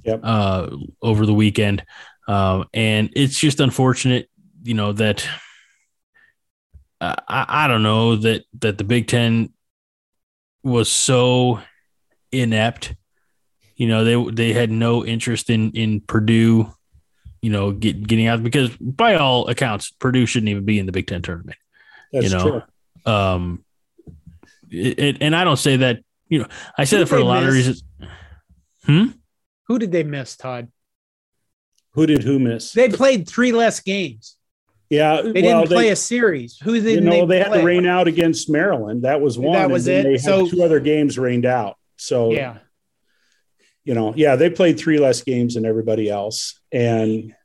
yep. uh, over the weekend, um, and it's just unfortunate, you know that uh, I, I don't know that that the Big Ten was so inept. You know, they they had no interest in in Purdue, you know, get, getting out because by all accounts, Purdue shouldn't even be in the Big Ten tournament. That's you know, true. um, it, it, and I don't say that. You know, I say Who that for a they lot of reasons. Hmm. Who did they miss, Todd? Who did who miss? They played three less games. yeah, They well, didn't play a series. Who you did know they, they, had play? to rain out against Maryland. That was one. That was then it. They had So- two other games rained out. So Yeah. You know, yeah, they played three less games than everybody else, and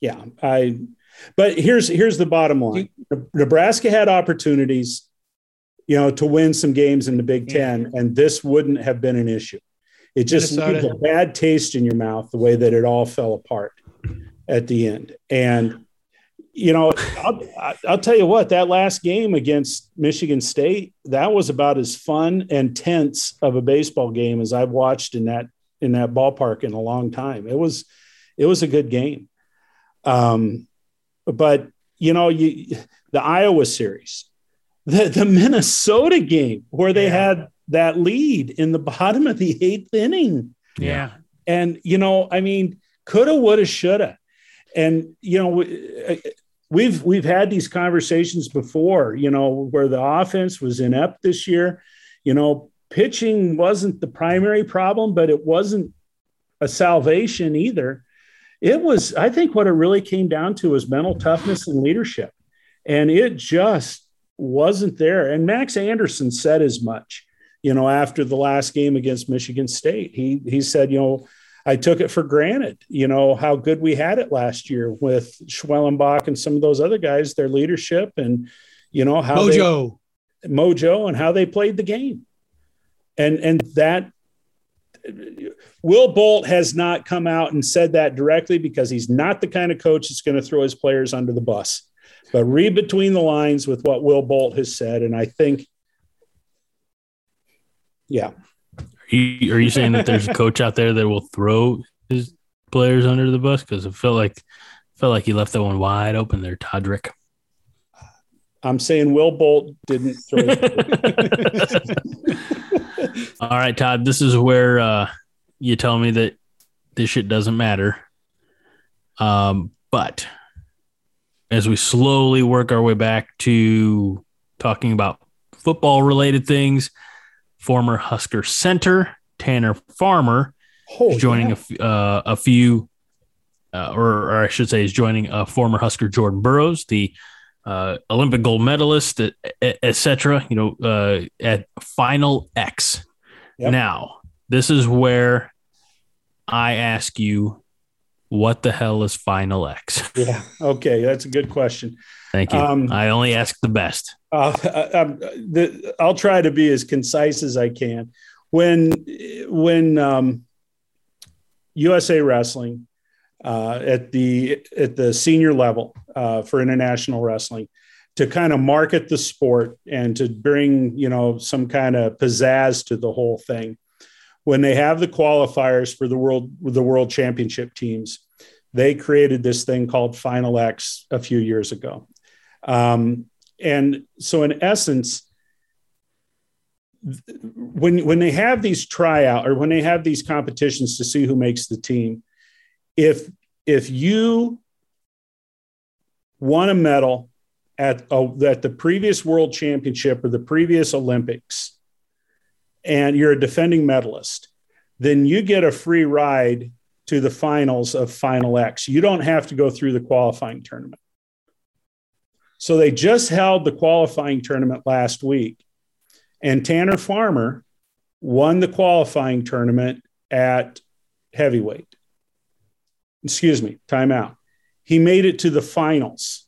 yeah, I. But here's here's the bottom line: Nebraska had opportunities, you know, to win some games in the Big Ten, and this wouldn't have been an issue. It just Minnesota. leaves a bad taste in your mouth the way that it all fell apart at the end, and you know, I'll, I'll tell you what, that last game against Michigan State, that was about as fun and tense of a baseball game as I've watched in that in that ballpark in a long time. It was it was a good game. Um, but you know, you the Iowa series, the the Minnesota game where they Yeah. had that lead in the bottom of the eighth inning. Yeah. And, you know, I mean, coulda, woulda, shoulda. And, you know, we've, we've had these conversations before, you know, where the offense was inept this year. You know, pitching wasn't the primary problem, but it wasn't a salvation either. It was, I think, what it really came down to was mental toughness and leadership. And it just wasn't there. And Max Anderson said as much you know, after the last game against Michigan State. He he said, you know, I took it for granted, you know, how good we had it last year with Schwellenbach and some of those other guys, their leadership and you know how they- Mojo. mojo and how they played the game. And and that Will Bolt has not come out and said that directly because he's not the kind of coach that's going to throw his players under the bus. But read between the lines with what Will Bolt has said, and I think, yeah, Are you, are you saying that there's a coach out there that will throw his players under the bus? Because it felt like felt like he left that one wide open there, Todrick. I'm saying Will Bolt didn't throw. <laughs> All right, Todd. This is where uh, you tell me that this shit doesn't matter. Um, but as we slowly work our way back to talking about football related things, former Husker center Tanner Farmer oh, joining yeah. a uh, a few, uh, or, or I should say, is joining a former Husker Jordan Burroughs, the uh, Olympic gold medalist, etc. You know, uh, at Final X. Yep. Now, this is where I ask you, what the hell is Final X? yeah. Okay, that's a good question. Thank you. Um, I only ask the best. Uh, I, I'm- the, I'll try to be as concise as I can. When when um, USA Wrestling uh, at the at the senior level uh, for international wrestling to kind of market the sport and to bring you know some kind of pizzazz to the whole thing. When they have the qualifiers for the world the world championship teams, they created this thing called Final X a few years ago. Um, and so in essence when when they have these tryout or when they have these competitions to see who makes the team if if you won a medal at oh, at the previous World Championship or the previous Olympics, and you're a defending medalist, then you get a free ride to the finals of Final X. You don't have to go through the qualifying tournament. So they just held the qualifying tournament last week, and Tanner Farmer won the qualifying tournament at heavyweight. Excuse me, timeout. He made it to the finals.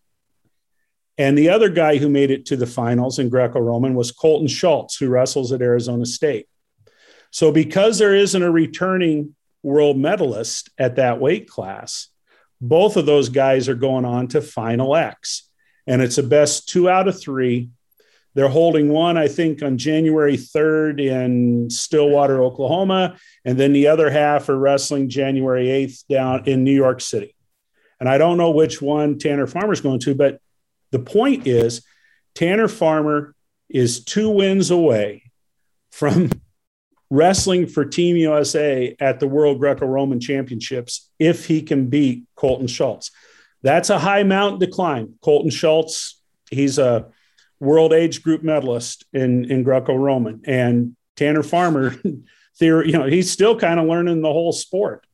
And the other guy who made it to the finals in Greco Roman was Colton Schultz, who wrestles at Arizona State. So, because there isn't a returning world medalist at that weight class, both of those guys are going on to Final X. And it's a best two out of three. They're holding one, I think, on January 3rd in Stillwater, Oklahoma. And then the other half are wrestling January 8th down in New York City. And I don't know which one Tanner Farmer's going to, but the point is Tanner Farmer is two wins away from <laughs> wrestling for Team USA at the World Greco Roman Championships if he can beat Colton Schultz. That's a high mountain to climb. Colton Schultz, he's a world age group medalist in, in Greco Roman. And Tanner Farmer, <laughs> theory, you know, he's still kind of learning the whole sport,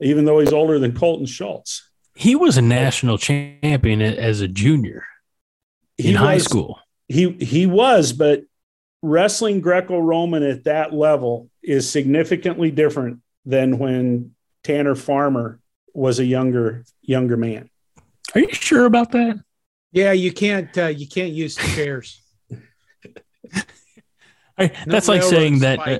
even though he's older than Colton Schultz. He was a national champion as a junior in He high school. He he was, but wrestling Greco-Roman at that level is significantly different than when Tanner Farmer was a younger younger man. Are you sure about that? Yeah, you can't uh, you can't use the chairs. I, <laughs> No that's like saying that. uh,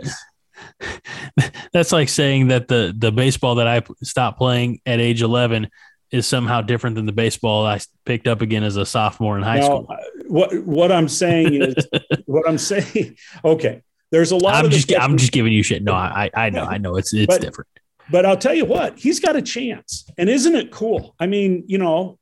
<laughs> that's like saying that the the baseball that I p- stopped playing at age eleven is somehow different than the baseball I picked up again as a sophomore in high Now, school. what what I'm saying is <laughs> what I'm saying. Okay, there's a lot I'm just I'm just giving you shit. No, I I I know I know it's it's But- different. But I'll tell you what, he's got a chance. And isn't it cool? I mean, you know,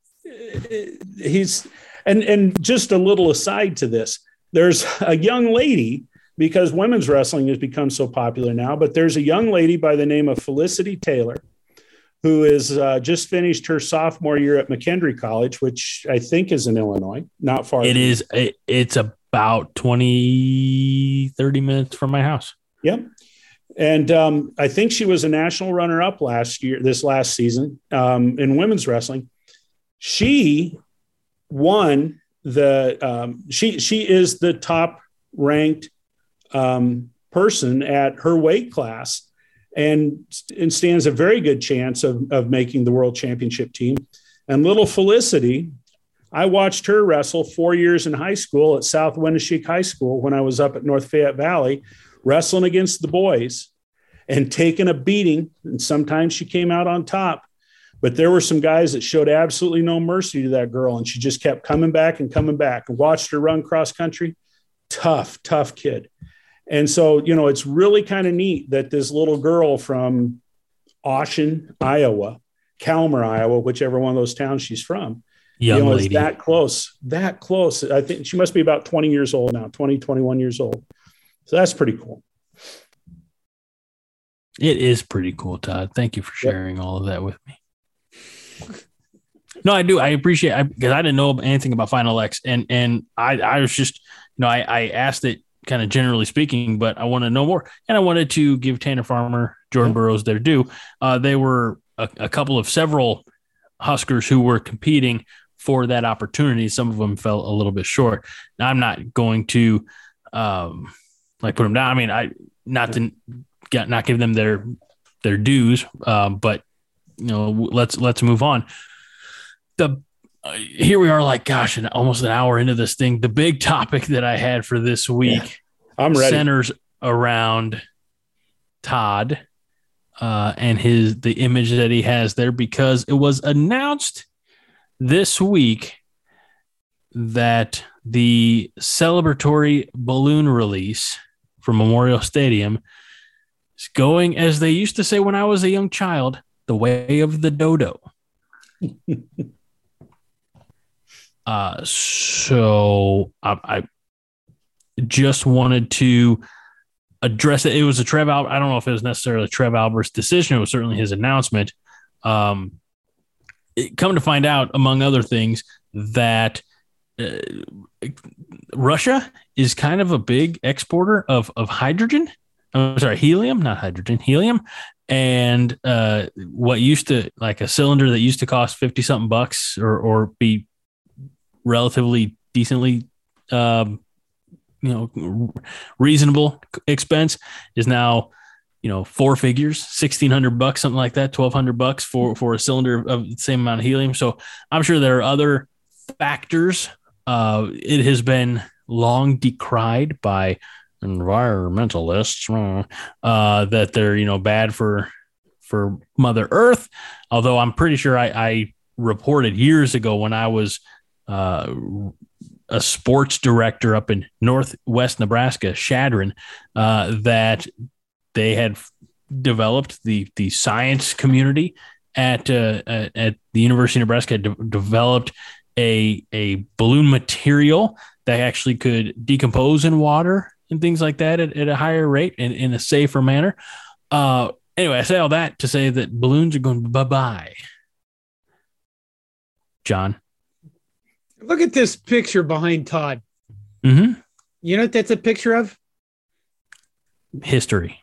he's and and just a little aside to this. There's a young lady because women's wrestling has become so popular now, but there's a young lady by the name of Felicity Taylor who is uh, just finished her sophomore year at McKendree College, which I think is in Illinois, not far. It is it, it's about 20 30 minutes from my house. Yep. And um, I think she was a national runner up last year, this last season um, in women's wrestling. She won the, um, she, she is the top ranked um, person at her weight class and, and stands a very good chance of, of making the world championship team. And little Felicity, I watched her wrestle four years in high school at South Winneshiek High School when I was up at North Fayette Valley wrestling against the boys and taking a beating. And sometimes she came out on top. But there were some guys that showed absolutely no mercy to that girl. And she just kept coming back and coming back and watched her run cross country. Tough, tough kid. And so, you know, it's really kind of neat that this little girl from Ossian, Iowa, Calmar, Iowa, whichever one of those towns she's from, Young you know, is that close, that close. I think she must be about 20 years old now, 20, 21 years old. So that's pretty cool. It is pretty cool, Todd. Thank you for Yep. sharing all of that with me. No, I do. I appreciate I because I didn't know anything about Final X, and and I I was just you know I I asked it kind of generally speaking, but I want to know more, and I wanted to give Tanner Farmer, Jordan. Burroughs their due. Uh, they were a, a couple of several Huskers who were competing for that opportunity. Some of them fell a little bit short. Now I'm not going to um like put them down. I mean, I not to not give them their their dues, um, but you know, let's let's move on. The uh, here we are, like gosh, and almost an hour into this thing. The big topic that I had for this week I'm ready. centers around Todd uh, and his the image that he has there because it was announced this week that the celebratory balloon release from Memorial Stadium is going, as they used to say when I was a young child, the way of the dodo. <laughs> uh, so I, I just wanted to address it. It was a Trev Albert. I don't know if it was necessarily Trev Albert's decision. It was certainly his announcement. Um, it, come to find out, among other things, that uh, Russia is kind of a big exporter of of hydrogen. I'm sorry, helium, not hydrogen, helium. And uh, what used to like a cylinder that used to cost fifty something bucks or or be relatively decently, um, you know, reasonable expense is now you know four figures 1600 bucks something like that 1200 bucks for for a cylinder of the same amount of helium so i'm sure there are other factors uh, it has been long decried by environmentalists uh, that they're you know bad for for Mother Earth. Although I'm pretty sure I, I reported years ago when I was uh, a sports director up in Northwest Nebraska, Chadron, uh, that they had developed the the science community at uh, at, at the University of Nebraska de- developed a a balloon material that actually could decompose in water and things like that at, at a higher rate and in a safer manner. Uh, anyway, I say all that to say that balloons are going bye bye. John, Look at this picture behind Todd. mm-hmm. You know what that's a picture of? history.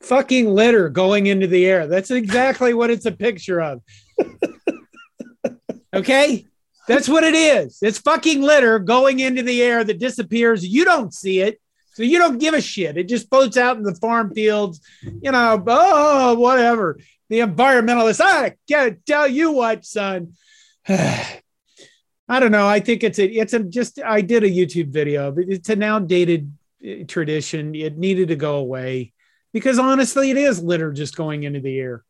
Fucking litter going into the air. That's exactly what it's a picture of. <laughs> okay? That's what it is. It's fucking litter going into the air that disappears. You don't see it. So you don't give a shit. It just floats out in the farm fields, you know, oh, whatever. The environmentalists, I can't tell you what, son. <sighs> I don't know. I think it's a, it's a just, I did a YouTube video, it's an outdated uh, tradition. It needed to go away because honestly, it is litter just going into the air.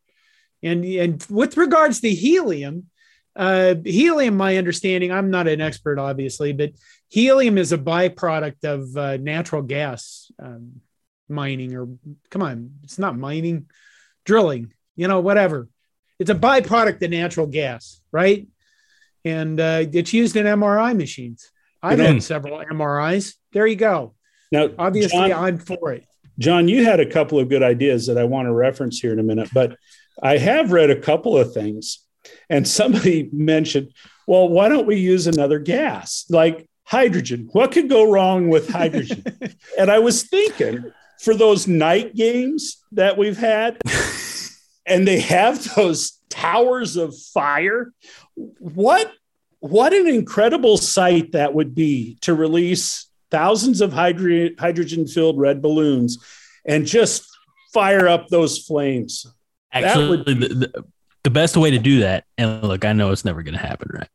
And, and with regards to helium, uh, helium, my understanding, I'm not an expert, obviously, but helium is a byproduct of uh, natural gas um, mining, or come on, it's not mining, drilling, you know, whatever. It's a byproduct of natural gas, right? And uh, it's used in MRI machines. I've had several MRIs. There you go. Now, Obviously, John, I'm for it. John, you had a couple of good ideas that I want to reference here in a minute, but I have read a couple of things. And somebody <laughs> mentioned, well, why don't we use another gas like hydrogen? What could go wrong with hydrogen? <laughs> and I was thinking for those night games that we've had, <laughs> and they have those towers of fire, what what an incredible sight that would be to release thousands of hydro- hydrogen filled red balloons and just fire up those flames. Actually, would the, the best way to do that, and look, I know it's never going to happen, right?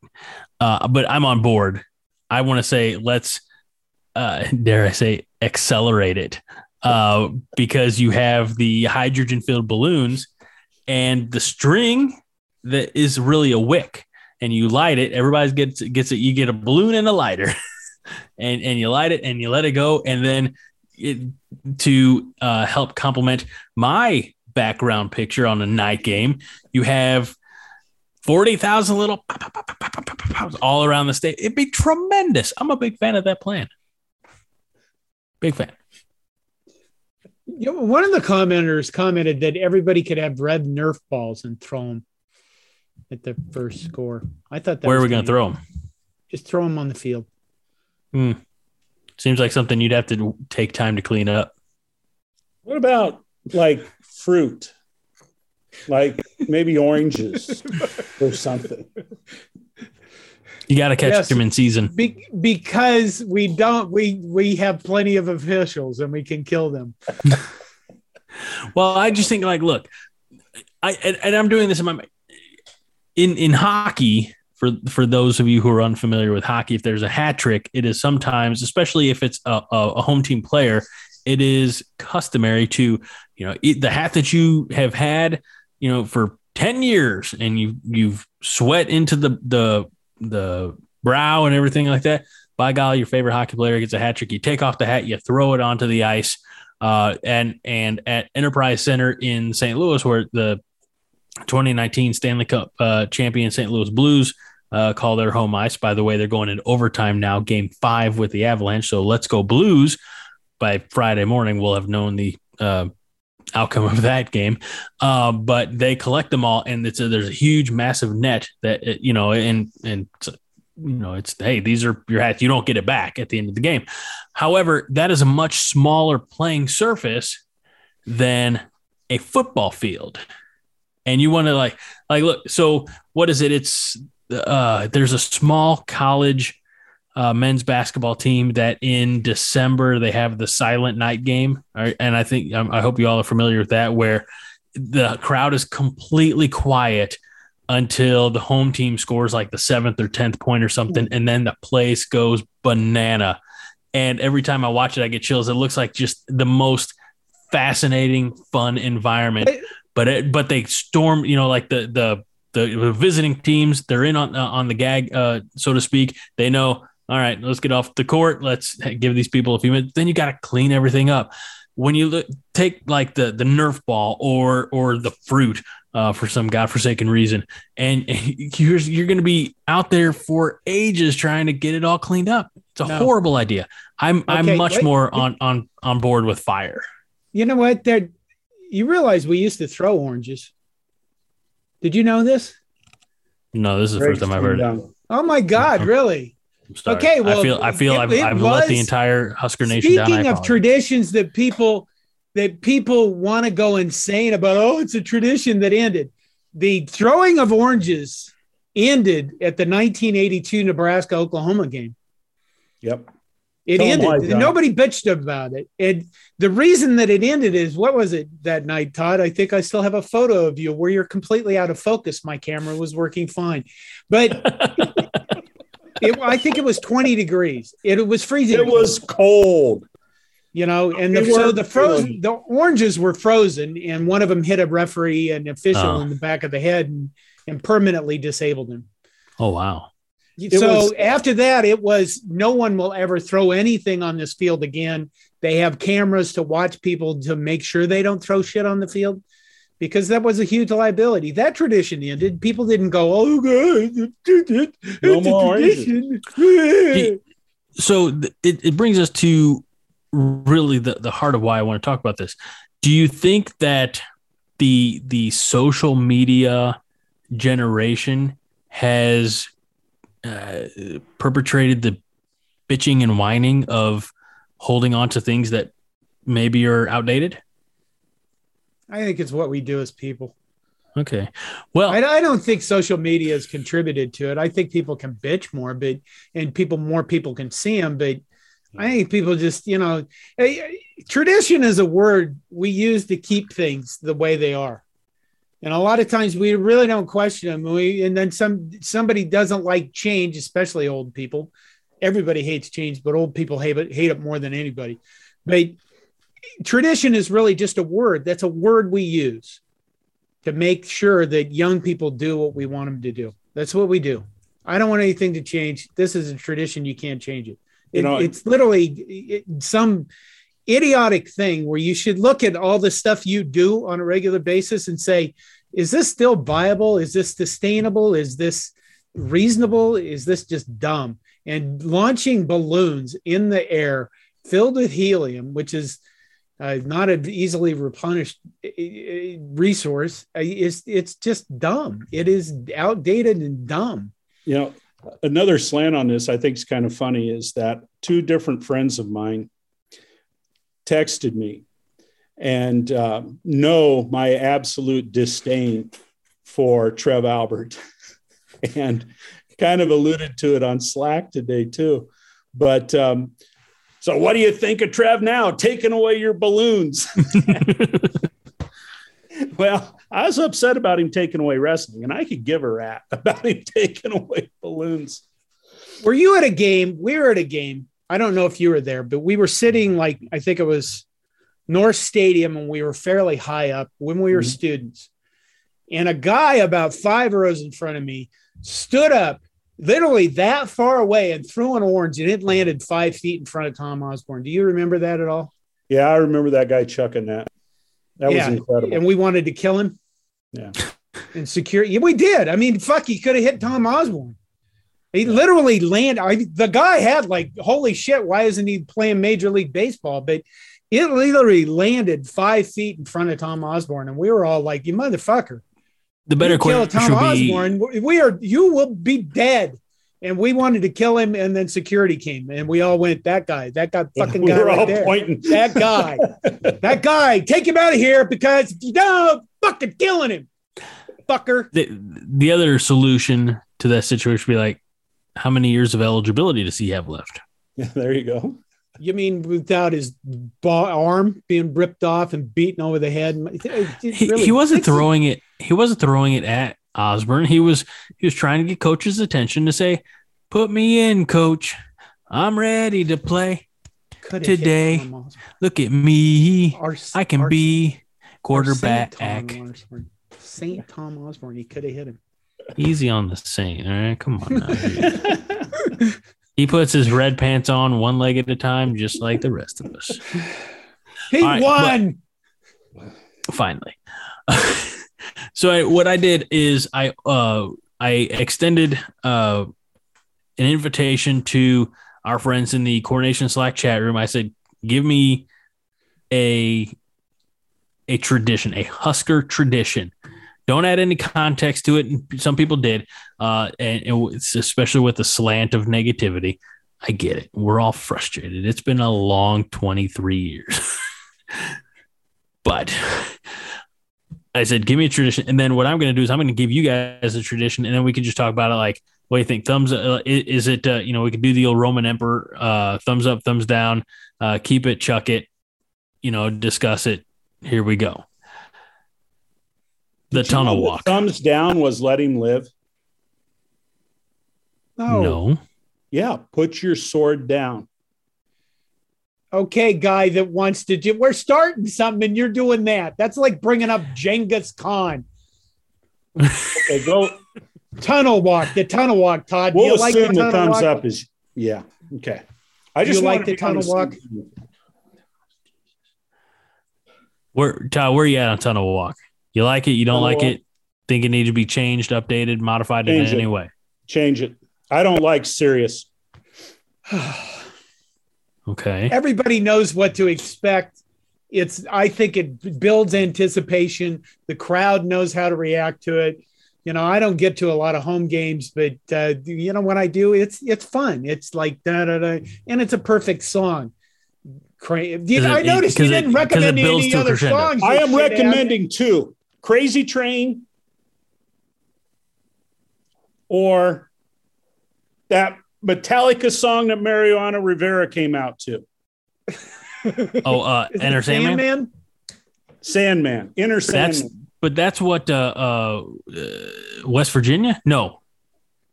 Uh, but I'm on board. I want to say, let's, uh, <laughs> dare I say, accelerate it uh, because you have the hydrogen filled balloons and the string that is really a wick. And you light it, everybody gets gets it. You get a balloon and a lighter, <laughs> and and you light it and you let it go, and then it, to uh, help complement my background picture on a night game, you have 40,000 little pop, pop, pop, all around the state. It'd be tremendous. I'm a big fan of that plan. Big fan. You know, one of the commenters commented that everybody could have red Nerf balls and throw them at the first score. I thought that Where are we going to throw them? Just throw them on the field. Hmm. Seems like something you'd have to take time to clean up. What about like fruit? Like maybe oranges <laughs> or something. You got to catch Yes. them in season. Be- because we don't, we we have plenty of officials and we can kill them. <laughs> Well, I just think like, look, I and, and I'm doing this in my in in hockey. For for those of you who are unfamiliar with hockey, if there's a hat trick, it is sometimes, especially if it's a, a, home team player, it is customary to you know eat the hat that you have had you know for 10 years and you you've sweat into the the the brow and everything like that by golly your favorite hockey player gets a hat trick you take off the hat you throw it onto the ice uh, and and at enterprise center in st louis where the 2019 stanley cup uh, champion st louis blues uh, call their home ice. By the way they're going in overtime now game five with the avalanche. So let's go blues by Friday morning, we'll have known the uh, outcome of that game. Uh, but they collect them all, and it's a, there's a huge, massive net that uh, you know, and and you know, it's hey, these are your hats. You don't get it back at the end of the game. However, that is a much smaller playing surface than a football field. And you want to like like look, so what is it? It's uh there's a small college uh, men's basketball team that in December they have the silent night game, and I think um, I hope you all are familiar with that, where the crowd is completely quiet until the home team scores like the seventh or tenth point or something, and then the place goes banana. And every time I watch it, I get chills. It looks like just the most fascinating, fun environment. But it, but they storm, you know, like the the the visiting teams. They're in on uh, on the gag, uh, so to speak. They know. All right, let's get off the court. Let's give these people a few minutes. Then you got to clean everything up. When you look, take like the the Nerf ball or or the fruit uh, for some godforsaken reason. And <laughs> you're, you're going to be out there for ages trying to get it all cleaned up. It's a no. horrible idea. I'm okay, I'm much wait. more on on on board with fire. You know what? There, you realize we used to throw oranges. Did you know this? No, this is the first time I've heard it. Oh my God! Really? Okay. Well, I feel I feel it, I've, I've was, let the entire Husker Nation speaking down. Speaking of traditions that people that people want to go insane about. Oh, it's a tradition that ended. The throwing of oranges ended at the 1982 Nebraska Oklahoma game. Yep. It Tell ended. Nobody bitched about it. And the reason that it ended is what was it that night, Todd? I think I still have a photo of you where you're completely out of focus. My camera was working fine, but <laughs> it, I think it was 20 degrees. It, it was freezing. It was cold you know, and the, so the frozen, the oranges were frozen, and one of them hit a referee, and official oh. in the back of the head, and, and permanently disabled him. Oh wow! so was, after that, it was no one will ever throw anything on this field again. They have cameras to watch people to make sure they don't throw shit on the field because that was a huge liability. That tradition ended. People didn't go, "Oh God, it's no more tradition." so it, it brings us to really the, the heart of why I want to talk about this. Do you think that the the social media generation has uh, perpetrated the bitching and whining of holding on to things that maybe are outdated? I think it's what we do as people. Okay. Well, I, I, don't think social media has contributed to it. I think people can bitch more, but and people more people can see them, but I think people just, you know, tradition is a word we use to keep things the way they are. And a lot of times we really don't question them. We, and then some somebody doesn't like change, especially old people. Everybody hates change, but old people hate it, hate it more than anybody. But tradition is really just a word. That's a word we use to make sure that young people do what we want them to do. That's what we do. I don't want anything to change. This is a tradition. You can't change it. It, know, it's literally some idiotic thing where you should look at all the stuff you do on a regular basis and say, is this still viable? Is this sustainable? Is this reasonable? Is this just dumb? And launching balloons in the air filled with helium, which is uh, not an easily replenished uh, uh, resource, uh, is it's just dumb. It is outdated and dumb. You know, another slant on this I think is kind of funny is that two different friends of mine texted me and uh, know my absolute disdain for Trev Albert <laughs> and kind of alluded to it on Slack today too. But um, so, what do you think of Trev now taking away your balloons? <laughs> well, I was upset about him taking away wrestling, and I could give a rat <laughs> about him taking away balloons. Were you at a game? We were at a game. I don't know if you were there, but we were sitting like I think it was North Stadium, and we were fairly high up when we were mm-hmm. students. And a guy about five rows in front of me stood up, literally that far away, and threw an orange, and it landed five feet in front of Tom Osborne. Do you remember that at all? Yeah, I remember that guy chucking that. That yeah, was incredible. And we wanted to kill him. Yeah. <laughs> And secure. Yeah, we did. I mean, fuck, he could have hit Tom Osborne. He literally landed. I, the guy had like, holy shit, why isn't he playing Major League Baseball? But it literally landed five feet in front of Tom Osborne, and we were all like, "You motherfucker!" The better question Tom Osborne, be... we are. You will be dead And we wanted to kill him, and then security came, and we all went, "That guy, that guy, fucking we guy were right all there, pointing. that guy, <laughs> that guy, take him out of here because you know, fucking killing him, fucker." The, the other solution to that situation would be like, how many years of eligibility does he have left? Yeah, <laughs> there you go. You mean without his arm being ripped off and beaten over the head? He, he wasn't throwing it. He wasn't throwing it at Osborne. He was he was trying to get coach's attention to say, "Put me in, coach. I'm ready to play. today. Look at me. I can be quarterback." Saint Tom Osborne. He could have hit him. Easy on the Saint. All right, come on. <laughs> He puts his red pants on one leg at a time, just like the rest of us. He right, won. finally. <laughs> so I, what I did is I uh I extended uh an invitation to our friends in the CornNation Slack chat room. I said, "Give me a a tradition, a Husker tradition. Don't add any context to it. And some people did, uh, and, and especially with the slant of negativity. I get it. We're all frustrated. It's been a long 23 years. <laughs> but I said, give me a tradition. And then what I'm going to do is I'm going to give you guys a tradition and then we can just talk about it like, what do you think? Thumbs uh, is it, uh, you know, we could do the old Roman Emperor, uh, thumbs up, thumbs down, uh, keep it, chuck it, you know, discuss it. Here we go. The Did you tunnel know that walk. Thumbs down was let him live. No. No. Yeah, put your sword down. Okay, guy that wants to do. We're starting something, and you're doing that. That's like bringing up Genghis Khan. Okay, go. Tunnel walk. The tunnel walk. Todd. We'll you like assume the, thumbs walk? up is yeah. Okay. I Do just you like the to be on tunnel walk? Where, Todd, where are you at on tunnel walk? You like it? You don't Tunnel like it? Think it needs to be changed, updated, modified in Change any it. way? Change it. I don't like Sirius. <sighs> Okay. Everybody knows what to expect. It's. I think it builds anticipation. The crowd knows how to react to it. You know, I don't get to a lot of home games, but uh, you know when I do, it's it's fun. It's like da da da, and it's a perfect song. Cra- You- Because I it- noticed you didn't it recommend any other crescendo. songs. I am recommending two: Crazy Train or that Metallica song that Mariano Rivera came out to. <laughs> Oh, uh, Is it Enter Sandman? Sandman? Sandman, Enter That's Sandman. but that's what uh, uh, uh West Virginia? No,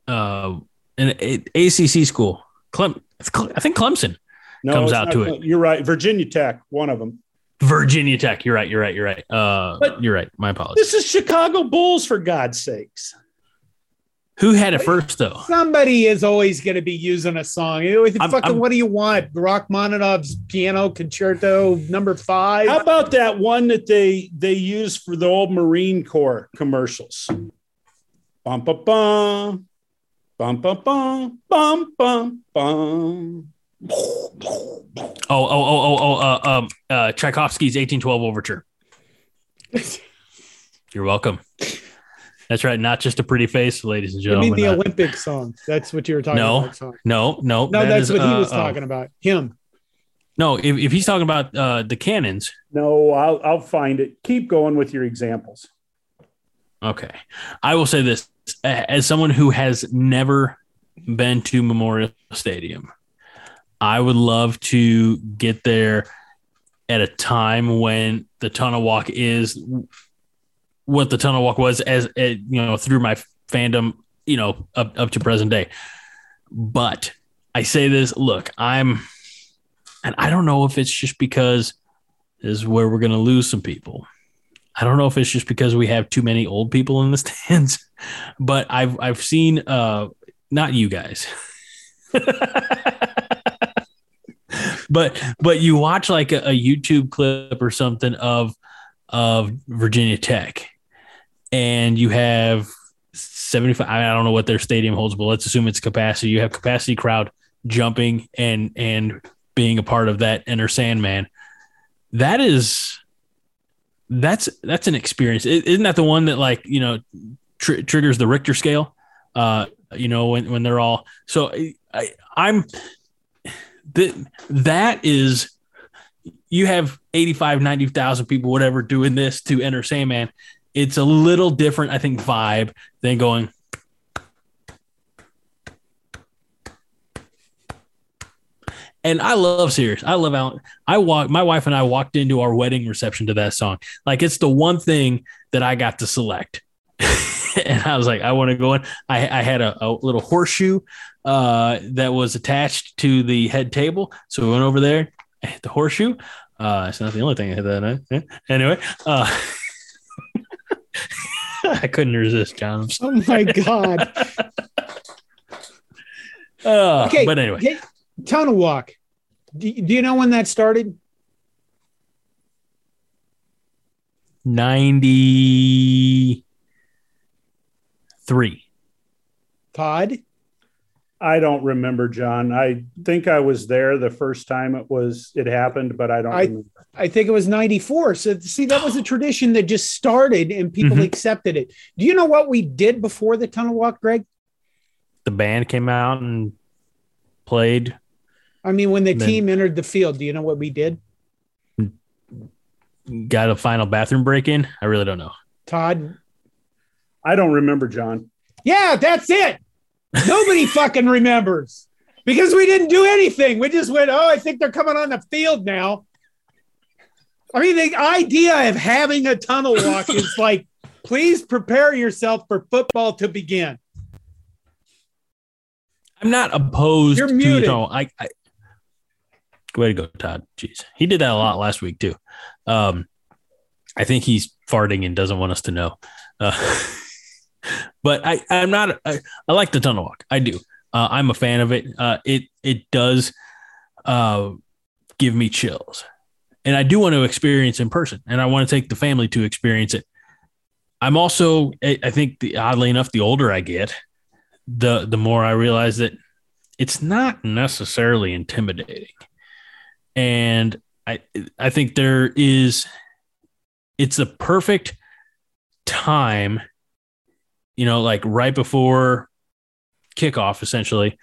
uh, an a- ACC school. Clem, it's Cle- I think Clemson, no, comes it's out not- to it. You're right. Virginia Tech, one of them. Virginia Tech. You're right. You're right. You're right. Uh, But- you're right. My apologies. This is Chicago Bulls, for God's sakes. Who had it first though? Somebody is always going to be using a song. I'm- fucking, I'm- what do you want? Rachmaninoff's Piano Concerto Number Five. How about that one that they they use for the old Marine Corps commercials? Bum bum bum. Bum bum bum bum bum bum. Oh, oh, oh, oh, oh, uh, um, uh, Tchaikovsky's 1812 Overture. <laughs> You're welcome. That's right. Not just a pretty face, ladies and gentlemen. I mean the Uh, Olympic song. That's what you were talking No. about. Song. no, no, No, that that's is, what he uh, was uh, talking about. Him. No, if, if he's talking about uh, the cannons, No, I'll I'll find it. Keep going with your examples. okay. I will say this as someone who has never been to Memorial Stadium, I would love to get there at a time when the tunnel walk is what the tunnel walk was as uh, you know through my fandom you know up, up to present day. But i say this look i'm and i don't know if it's just because this is where we're going to lose some people. I don't know if it's just because we have too many old people in the <laughs> stands but i've i've seen uh not you guys <laughs> but but you watch like a, a youtube clip or something of of virginia tech and you have 75 i don't know what their stadium holds but let's assume it's capacity. You have capacity crowd jumping and and being a part of that Enter Sandman. That is that's that's an experience. Isn't that the one that like you know tr- triggers the richter scale? Uh you know, when, when they're all so I, I'm the, that is you have 85, 90,000 people, whatever, doing this to enter Sandman. It's a little different, I think, vibe than going. And I love Sirius. I love Alan. I walk. My wife and I walked into our wedding reception to that song. Like it's the one thing that I got to select. <laughs> <laughs> and I was like, I want to go in. I, I had a, a, little horseshoe uh, that was attached to the head table. So we went over there, I hit the horseshoe. Uh, it's not the only thing I hit that night. Anyway, uh, <laughs> I couldn't resist, John. Oh my God. <laughs> uh, okay. But anyway. Tunnel Walk. Do, do you know when that started? 93. Todd? I don't remember, John. I think I was there the first time it was it happened, but I don't I, remember. I think it was 94. So see, that was a tradition that just started and people mm-hmm. accepted it. Do you know what we did before the tunnel walk, Greg? The band came out and played. I mean, when the then, team entered the field, do you know what we did? Got a final bathroom break in? I really don't know. Todd? I don't remember, John. Yeah, that's it. Nobody <laughs> fucking remembers because we didn't do anything. We just went, oh, I think they're coming on the field now. I mean, the idea of having a tunnel walk is <laughs> like, please prepare yourself for football to begin. I'm not opposed You're to muted. tunnel. I, I way to go, Todd. Jeez, he did that a lot last week too. Um, I think he's farting and doesn't want us to know. Uh, <laughs> but I, I'm not. I, I, like the tunnel walk. I do. Uh, I'm a fan of it. Uh, it it does uh, give me chills, and I do want to experience in person, and I want to take the family to experience it. I'm also. I think the oddly enough, the older I get, the the more I realize that it's not necessarily intimidating, and I I think there is. It's a perfect time you know, like right before kickoff, essentially,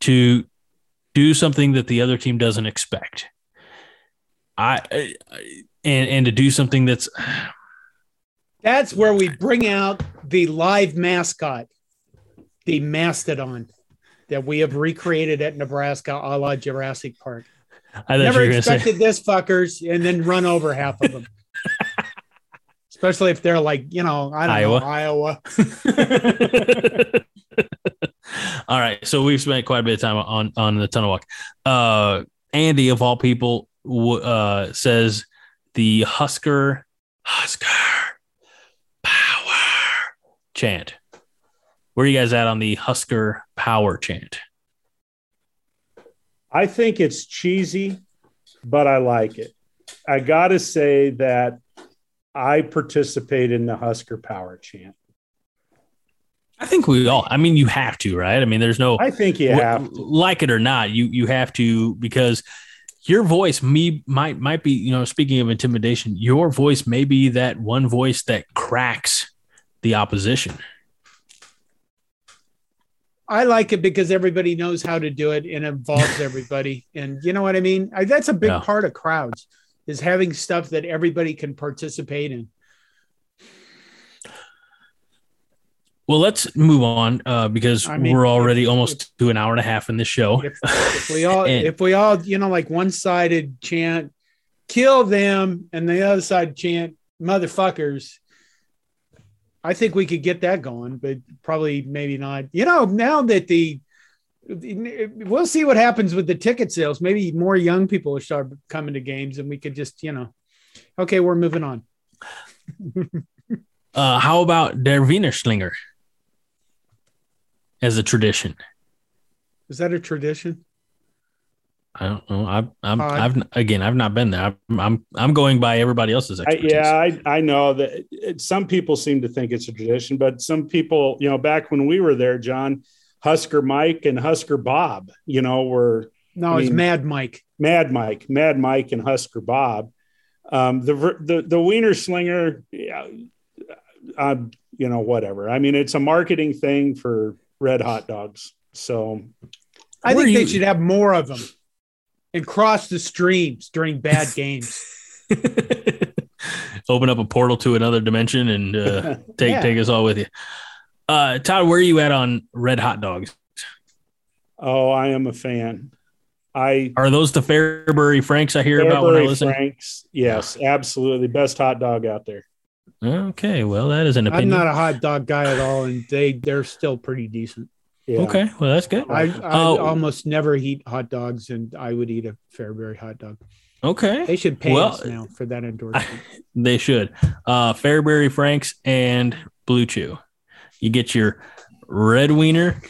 to do something that the other team doesn't expect. I, I and and to do something that's that's where we bring out the live mascot, the mastodon that we have recreated at Nebraska a la Jurassic Park. I never expected this fuckers and then run over half of them. <laughs> especially if they're like you know I don't Iowa. know Iowa. <laughs> <laughs> all right, so we've spent quite a bit of time on on the tunnel walk. Uh, Andy of all people uh, says the Husker Husker power chant. Where are you guys at on the Husker power chant? I think it's cheesy, but I like it. I got to say that I participate in the Husker Power chant. I think we all. I mean, you have to, right? I mean, there's no. I think you have, to. like it or not. You you have to because your voice me might might be. You know, speaking of intimidation, your voice may be that one voice that cracks the opposition. I like it because everybody knows how to do it and involves everybody. And you know what I mean? I, that's a big yeah. part of crowds is having stuff that everybody can participate in. Well, let's move on uh, because I mean, we're already if, almost if, to an hour and a half in this show. If, if we all, <laughs> and, if we all, you know, like one sided chant, kill them, and the other side chant, motherfuckers. I think we could get that going, but probably maybe not. You know, now that the we'll see what happens with the ticket sales. Maybe more young people will start coming to games, and we could just, you know, okay, we're moving on. <laughs> uh, how about Der Wiener Schlinger as a tradition? Is that a tradition? I don't know. I, I'm, uh, I've again, I've not been there. I'm, I'm, I'm going by everybody else's expertise. I, yeah, I, I know that it, some people seem to think it's a tradition, but some people, you know, back when we were there, John, Husker Mike and Husker Bob, you know, were no, I it's Mad Mike, Mad Mike, Mad Mike, and Husker Bob. Um, the the the Wiener Slinger, yeah, uh, you know, whatever. I mean, it's a marketing thing for red hot dogs. So I Where think they should have more of them and cross the streams during bad games. <laughs> Open up a portal to another dimension and uh, <laughs> take Yeah. take us all with you. Uh, Todd, where are you at on red hot dogs? oh, I am a fan. I Are those the Fairbury Franks I hear about when I Fairbury listen? Franks. Yes, absolutely. Best hot dog out there. Okay, well that is an opinion. I'm not a hot dog guy at all, and they they're still pretty decent. Yeah. Okay, well that's good. I, I Oh. almost never eat hot dogs, and I would eat a Fairbury hot dog. Okay, They should pay Well, us now for that <laughs> endorsement. they should. Uh, Fairbury Franks and BlueChew. You get your red wiener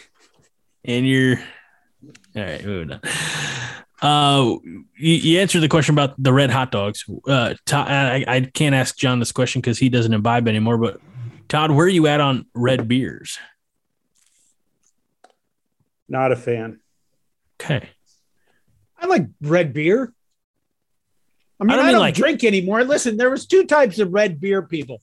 and your. All right, moving on. Uh, you, you answered the question about the red hot dogs. Uh, Todd, I, I can't ask John this question because he doesn't imbibe anymore. But Todd, where are you at on red beers? Not a fan. Okay, I like red beer. I mean, I I don't don't, mean like- drink anymore. Listen, there was two types of red beer people.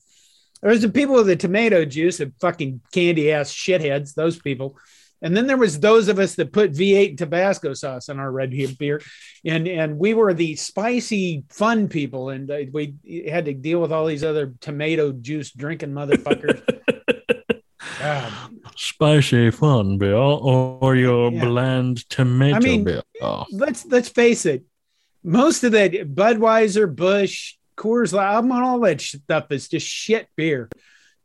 There was the people with the tomato juice and fucking candy ass shitheads, those people. And then there was those of us that put V8 and Tabasco sauce in our red beer, and and we were the spicy fun people, and uh, we had to deal with all these other tomato juice drinking motherfuckers. <laughs> Spicy fun beer or your Yeah. bland tomato I mean- beer. Oh. let's let's face it. Most of that Budweiser, Busch, Coors Light, I mean, all that stuff is just shit beer.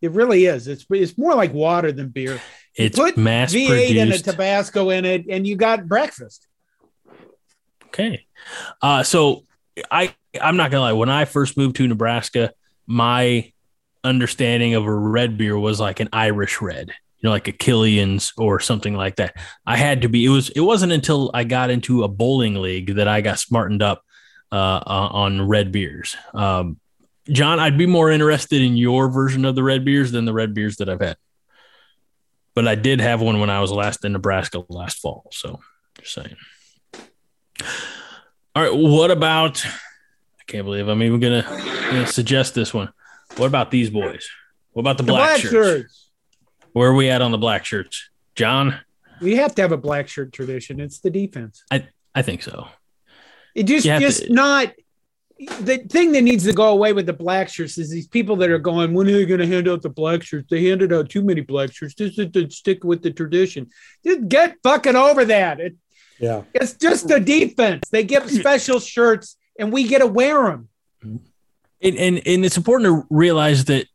It really is. It's it's more like water than beer. It's Put mass V8 and a. Tabasco in it, and you got breakfast. Okay. Uh, so I I'm not gonna lie. When I first moved to Nebraska, my understanding of a red beer was like an Irish red, you know, like a Killian's or something like that. I had to be. It was. It wasn't until I got into a bowling league that I got smartened up uh, uh, on red beers. Um, John, I'd be more interested in your version of the red beers than the red beers that I've had. But I did have one when I was last in Nebraska last fall. So just saying. All right. What about? I can't believe I'm even gonna, gonna suggest this one. What about these boys? What about the The black, black shirts? shirts. Where are we at on the black shirts, John? We have to have a black shirt tradition. It's the defense. I, I think so. It just You just to- not the thing that needs to go away with the black shirts is these people that are going, when are they going to hand out the black shirts? They handed out too many black shirts. Just to, to stick with the tradition. Just get fucking over that. It, Yeah. it's just the defense. They give mm. special shirts and we get to wear them. Mm-hmm. And and, and it's important to realize that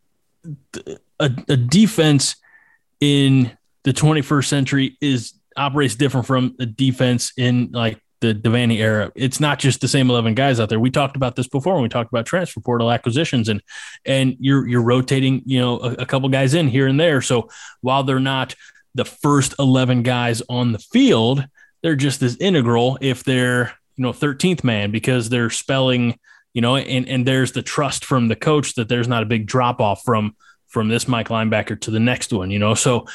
a, a defense in the 21st century is operates different from a defense in like the Devaney era. It's not just the same 11 guys out there. We talked about this before when we talked about transfer portal acquisitions and and you're you're rotating, you know, a, a couple guys in here and there. So while they're not the first 11 guys on the field, they're just as integral if they're, you know, 13th man because they're spelling, you know, and and there's the trust from the coach that there's not a big drop off from from this Mike linebacker to the next one, you know. So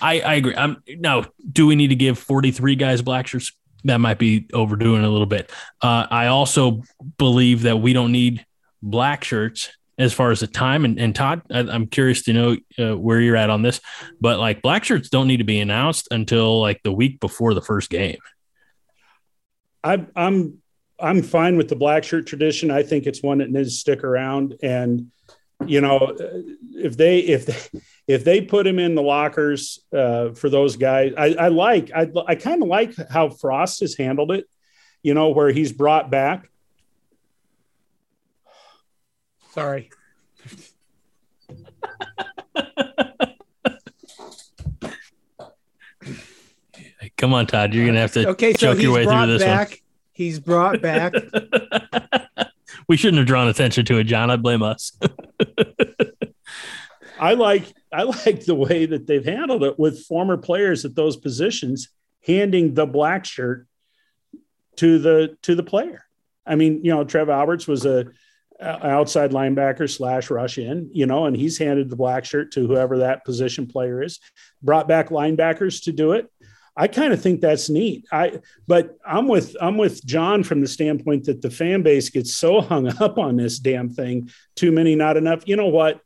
I, I agree. I'm now. Do we need to give 43 guys black shirts? That might be overdoing a little bit. Uh, I also believe that we don't need black shirts as far as the time. And, and Todd, I, I'm curious to know uh, where you're at on this. But like black shirts don't need to be announced until like the week before the first game. I, I'm I'm fine with the black shirt tradition. I think it's one that needs to stick around. And you know, if they if they, if they put him in the lockers uh, for those guys, I, I like I I kind of like how Frost has handled it. You know, where he's brought back. Sorry. Come on, Todd. You're gonna have to Okay, so choke he's your way through this back. He's brought back. <laughs> we shouldn't have drawn attention to it, John. I blame us. <laughs> I like I like the way that they've handled it with former players at those positions handing the black shirt to the to the player. I mean, you know, Trev Alberts was a, a outside linebacker slash rush in, you know, and he's handed the black shirt to whoever that position player is. Brought back linebackers to do it. I kind of think that's neat. I but I'm with I'm with John from the standpoint that the fan base gets so hung up on this damn thing. Too many, not enough. You know what?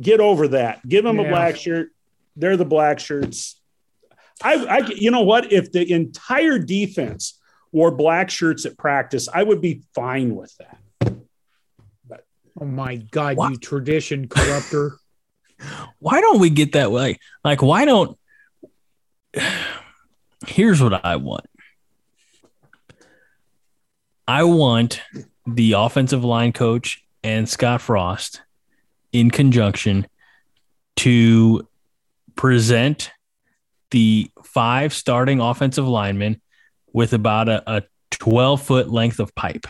Get over that. Give them a black shirt. they're the black shirts. I, I, you know what? If the entire defense wore black shirts at practice, I would be fine with that. But, oh my God, what? you tradition corrupter! <laughs> why don't we get that way? Like, why don't? Here's what I want. I want the offensive line coach and Scott Frost in conjunction to present the five starting offensive linemen with about a, a 12 foot length of pipe.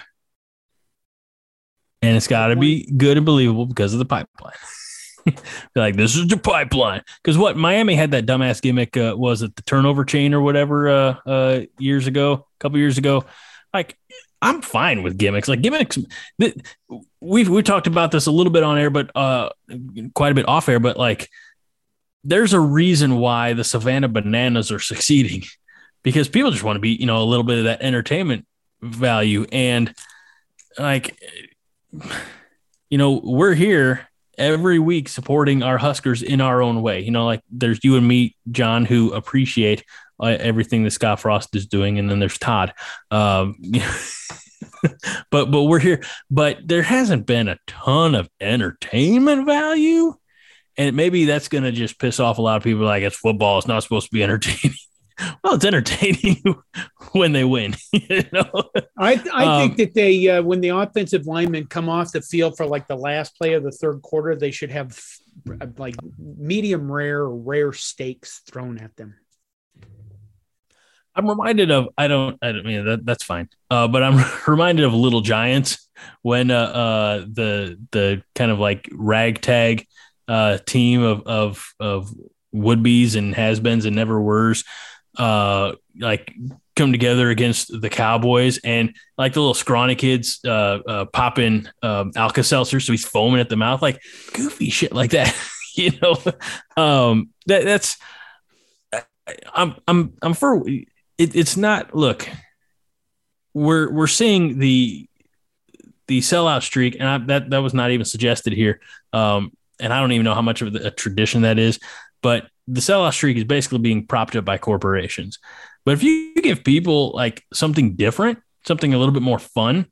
And it's got to be good and believable because of the pipeline. <laughs> like, this is the pipeline. Because what Miami had that dumbass gimmick uh, was it the turnover chain or whatever uh, uh, years ago, a couple years ago. Like, I'm fine with gimmicks. Like gimmicks, we've we talked about this a little bit on air, but uh, quite a bit off air. But like, there's a reason why the Savannah Bananas are succeeding because people just want to be, you know, a little bit of that entertainment value. And like, you know, we're here every week supporting our Huskers in our own way. You know, like there's you and me, John, who appreciate everything that Scott Frost is doing, and then there's Todd. Um, <laughs> but but we're here. But there hasn't been a ton of entertainment value and maybe that's going to just piss off a lot of people. Like it's football; it's not supposed to be <laughs> entertaining. well, it's entertaining <laughs> when they win. you know? I I um, think that they uh, when the offensive linemen come off the field for like the last play of the third quarter, they should have like medium rare or rare steaks thrown at them. I'm reminded of I don't I don't mean that that's fine. Uh, but I'm <laughs> reminded of Little Giants when uh, uh the the kind of like ragtag uh, team of of of would be's and has beens and never were's uh, like come together against the Cowboys and like the little scrawny kids uh, uh, popping um, Alka Seltzer, so he's foaming at the mouth, like goofy shit like that. <laughs> you know, um, that that's I'm I'm I'm for it, it's not look. We're we're seeing the the sellout streak, and I, that that was not even suggested here. Um, and I don't even know how much of a tradition that is, but the sellout streak is basically being propped up by corporations. But if you give people like something different, something a little bit more fun,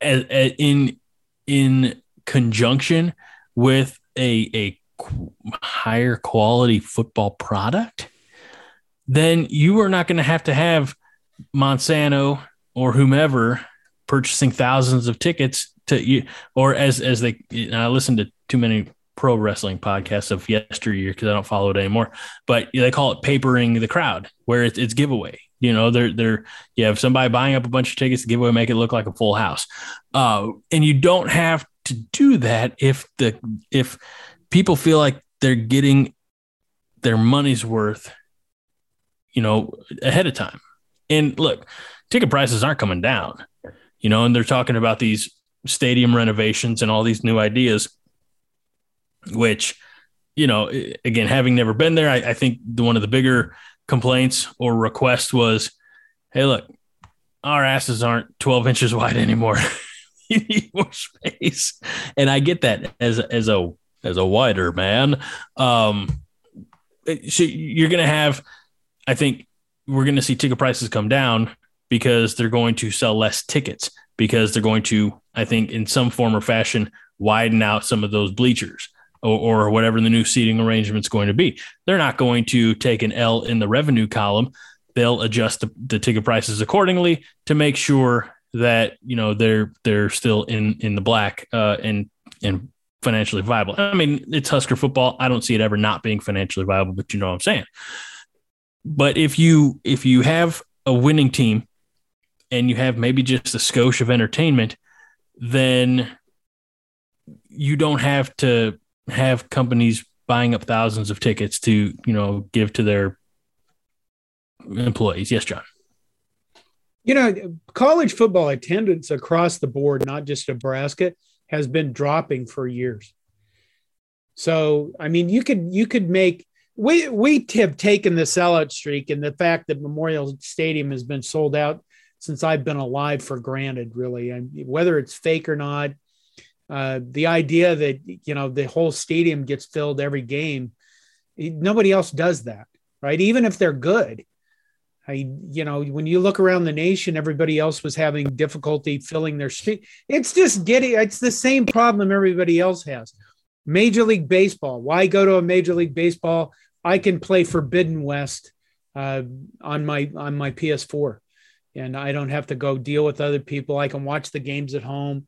in in conjunction with a a higher quality football product, then you are not going to have to have Monsanto or whomever purchasing thousands of tickets to you, or as as they. I listened to too many pro wrestling podcasts of yesteryear because I don't follow it anymore. But they call it papering the crowd, where it's, it's giveaway. You know, they're they're you have somebody buying up a bunch of tickets to give away, make it look like a full house, uh, and you don't have to do that if the if people feel like they're getting their money's worth, you know, ahead of time. And look, ticket prices aren't coming down, you know, and they're talking about these stadium renovations and all these new ideas which, you know, again, having never been there, I, I think the, one of the bigger complaints or requests was, hey, look, our asses aren't 12 inches <laughs> wide anymore. <laughs> you need more space. And I get that as as a as a wider man. Um, so you're going to have, I think, we're going to see ticket prices come down because they're going to sell less tickets because they're going to, I think, in some form or fashion, widen out some of those bleachers or, or whatever the new seating arrangement is going to be. They're not going to take an L in the revenue column. They'll adjust the, the ticket prices accordingly to make sure that you know they're they're still in in the black uh, and and financially viable. I mean, it's Husker football. I don't see it ever not being financially viable, but you know what I'm saying. But if you if you have a winning team and you have maybe just a skosh of entertainment, then you don't have to have companies buying up thousands of tickets to you know give to their employees. Yes, John. You know, college football attendance across the board, not just Nebraska, has been dropping for years. So, I mean, you could you could make we we have taken the sellout streak and the fact that Memorial Stadium has been sold out since I've been alive for granted. Really, and whether it's fake or not, uh, the idea that you know the whole stadium gets filled every game Nobody else does that, right? Even if they're good. I, you know, when you look around the nation, everybody else was having difficulty filling their street. It's just getting, it's the same problem everybody else has. Major League Baseball. Why go to a Major League Baseball? I can play Forbidden West uh, on my on my PS4, and I don't have to go deal with other people. I can watch the games at home.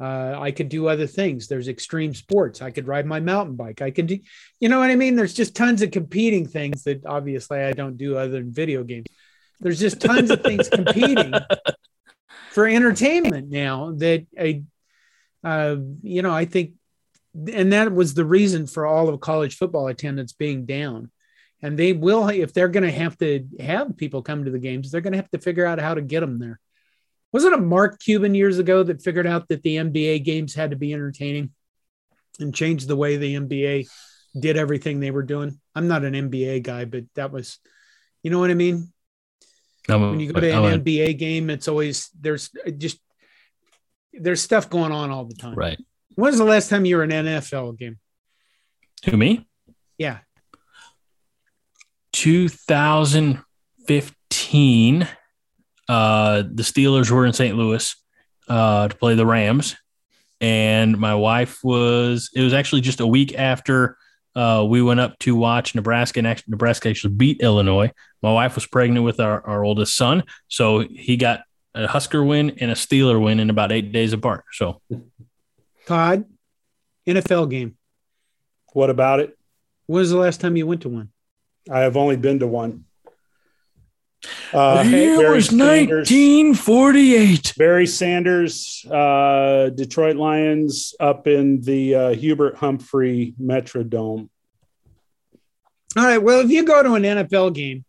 Uh, I could do other things. There's extreme sports. I could ride my mountain bike. I can do, you know what I mean? There's just tons of competing things that obviously I don't do other than video games. There's just tons of things competing <laughs> for entertainment now that I, uh, you know, I think, and that was the reason for all of college football attendance being down. And they will, if they're going to have to have people come to the games, they're going to have to figure out how to get them there wasn't it Mark Cuban years ago that figured out that the NBA games had to be entertaining and changed the way the NBA did everything they were doing? I'm not an NBA guy, but that was, you know what I mean? when you go to an NBA game, it's always there's just there's stuff going on all the time. Right. When was the last time you were in an NFL game? To me? Yeah. 2015 uh, the Steelers were in St. Louis uh, to play the Rams, and my wife was. It was actually just a week after uh, we went up to watch Nebraska, and actually, Nebraska actually beat Illinois. My wife was pregnant with our, our oldest son, so he got a Husker win and a Steeler win in about eight days apart. So, Todd, NFL game. What about it? When was the last time you went to one? I have only been to one. Uh, the year Barry was Sanders, 1948. Barry Sanders, uh, Detroit Lions up in the uh, Hubert Humphrey Metrodome. All right. Well, if you go to an NFL game,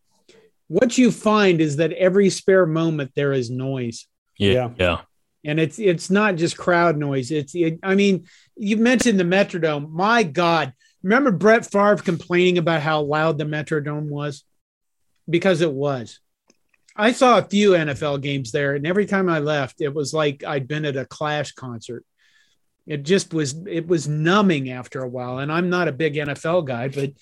what you find is that every spare moment there is noise. Yeah. Yeah. And it's it's not just crowd noise. It's it, I mean, you mentioned the Metrodome. My God, remember Brett Favre complaining about how loud the Metrodome was? Because it was. I saw a few NFL games there, and every time I left, it was like I'd been at a Clash concert. It just was it was numbing after a while. And I'm not a big NFL guy, but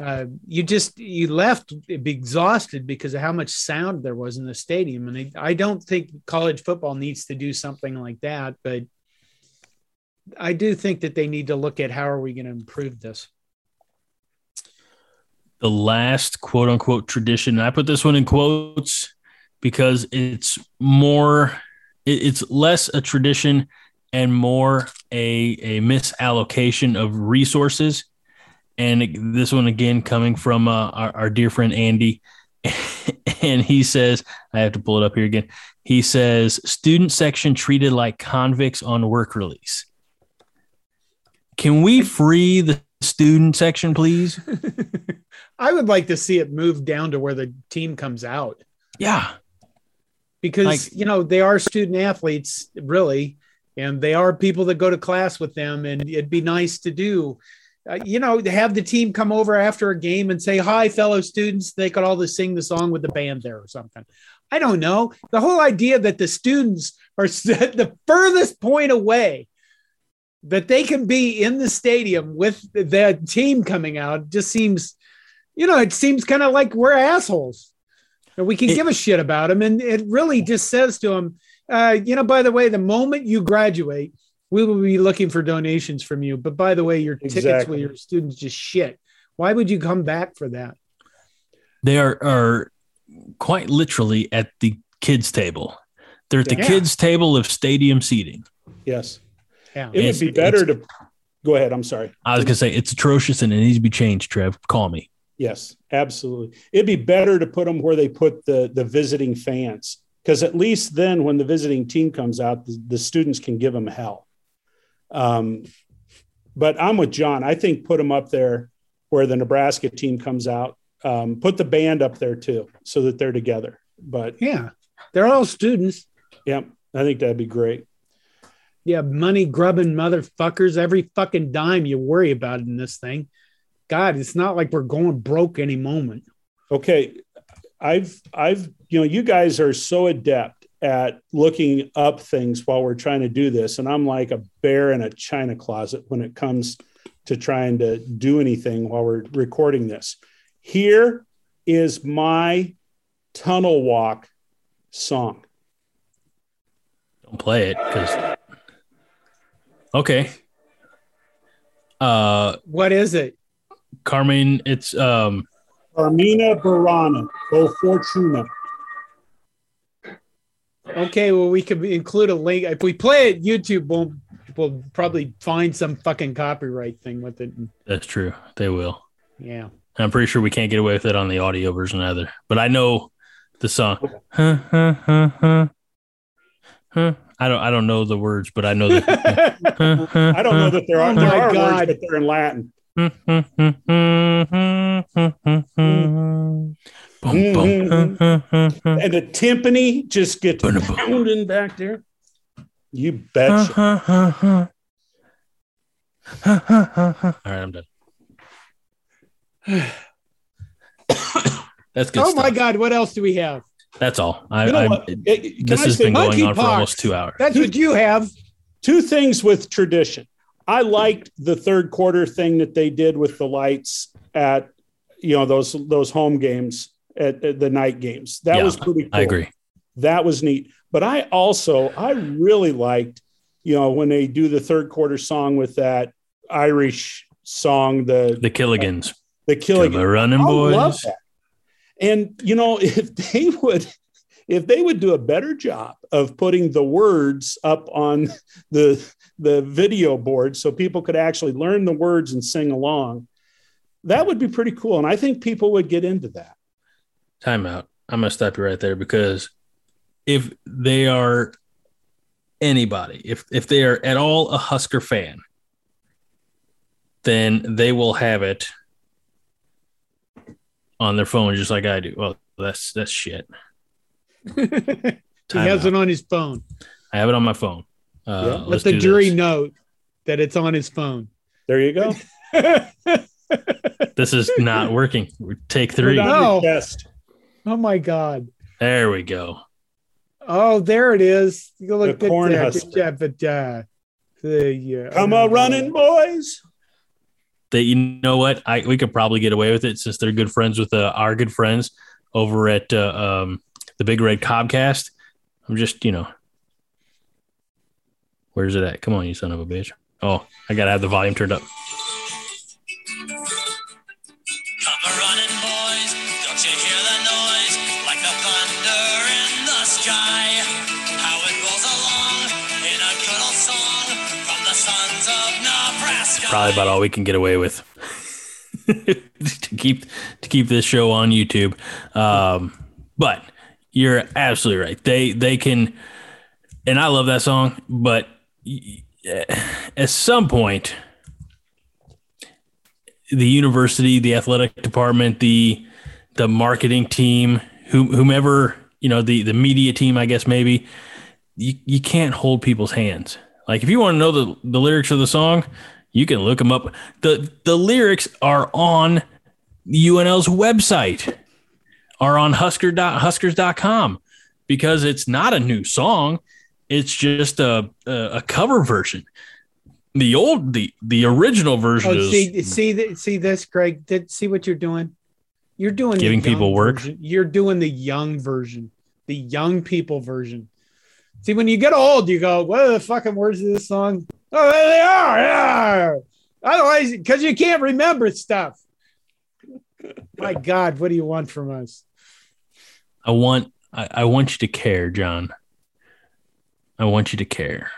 uh, you just you left exhausted because of how much sound there was in the stadium. And I, I don't think college football needs to do something like that, but I do think that they need to look at how are we going to improve this the last quote unquote tradition. and I put this one in quotes because it's more it's less a tradition and more a a misallocation of resources. And this one again coming from uh, our, our dear friend andy. <laughs> And he says i have to pull it up here again. He says student section treated like convicts on work release. Can we free the student section please? <laughs> I would like to see it move down to where the team comes out. Yeah. Because like, you know they are student athletes really and they are people that go to class with them and it'd be nice to do. Uh, you know have the team come over after a game and say hi fellow students they could all just sing the song with the band there or something. I don't know. The whole idea that the students are <laughs> the furthest point away that they can be in the stadium with the team coming out just seems you know it seems kind of like we're assholes. And we can it, give a shit about them. And it really just says to them, uh, you know, by the way, the moment you graduate, we will be looking for donations from you. But by the way, your exactly. tickets with your students just shit. Why would you come back for that? They are, are quite literally at the kids' table. They're at the yeah. kids' table of stadium seating. Yes. Yeah. It would be better to go ahead. I'm sorry. I was going to say it's atrocious and it needs to be changed, Trev. Call me. Yes, absolutely. It'd be better to put them where they put the the visiting fans, because at least then, when the visiting team comes out, the, the students can give them hell. Um, but I'm with John. I think put them up there where the Nebraska team comes out. Um, put the band up there too, so that they're together. But yeah, they're all students. Yep, I think that'd be great. Yeah, money grubbing motherfuckers. Every fucking dime you worry about in this thing. God, it's not like we're going broke any moment. Okay. I've, I've, you know, you guys are so adept at looking up things while we're trying to do this. And I'm like a bear in a china closet when it comes to trying to do anything while we're recording this. Here is my tunnel walk song. Don't play it because. Okay. Uh, What is it? Carmen, it's um, Carmina Burana, O Fortuna. Okay, well, we could include a link. If we play it, YouTube won't. We'll probably find some fucking copyright thing with it. that's true. They will. Yeah. I'm pretty sure we can't get away with it on the audio version either. But I know the song. Huh, huh, huh, huh. Huh. I don't. I don't know the words, but I know the. I <laughs> I don't know that there are, Oh there are God. words, but they're in Latin. Boom. And the timpani just gets pounding back there. You betcha. All right, I'm done. That's good. oh my. God! What else do we have? That's all. I, You know I, this I has been going on for almost two hours. That's what you have. two things with tradition. I liked the third quarter thing that they did with the lights at you know those those home games at, at the night games. That Yeah, was pretty cool. I agree. That was neat. But I also I really liked you know when they do the third quarter song with that Irish song the The Killigans. the killing Come a running I love boys. that. And you know, <laughs> if they would, if they would do a better job of putting the words up on <laughs> the the video board so people could actually learn the words and sing along, that would be pretty cool. And I think people would get into that. Time out. I'm gonna stop you right there because if they are anybody, if if they are at all a Husker fan, then they will have it on their phone just like I do. Well, that's that's shit. <laughs> he has out. it on his phone. I have it on my phone. Uh, Yeah. Let the jury this. know that it's on his phone. There you go. <laughs> This is not working. Take Put three. No. oh my God! There we go. Oh, there it is. You look The good corn there. husker. Good job, but, uh, the, uh, Come a running, boys. That you know what? I we could probably get away with it since they're good friends with uh, our good friends over at uh, um, the Big Red Cobcast. I'm just you know, where's it at? Come on, you son of a bitch! Oh, I gotta have the volume turned up. Come a running, boys. Don't you hear the noise? Like the thunder in the sky. How it rolls along in a good old song from the sons of Nebraska. Probably about all we can get away with <laughs> to keep to keep this show on YouTube. Um, but you're absolutely right. They they can, and I love that song. But at some point, the university, the athletic department, the the marketing team, whomever you know, the the media team, I guess maybe you you can't hold people's hands. Like if you want to know the the lyrics of the song, you can look them up. the The lyrics are on the UNL's website, are on Husker Huskers.com because it's not a new song. It's just a a, a cover version. The old the the original version Oh, is see, see, see this, Greg. Did see what you're doing? You're doing Giving people work? version. You're doing the young version, the young people version. See, when you get old, you go, "What are the fucking words of this song?" Oh, there they are. Yeah. Otherwise, because you can't remember stuff. My God, what do you want from us? I want I, I want you to care, John. I want you to care.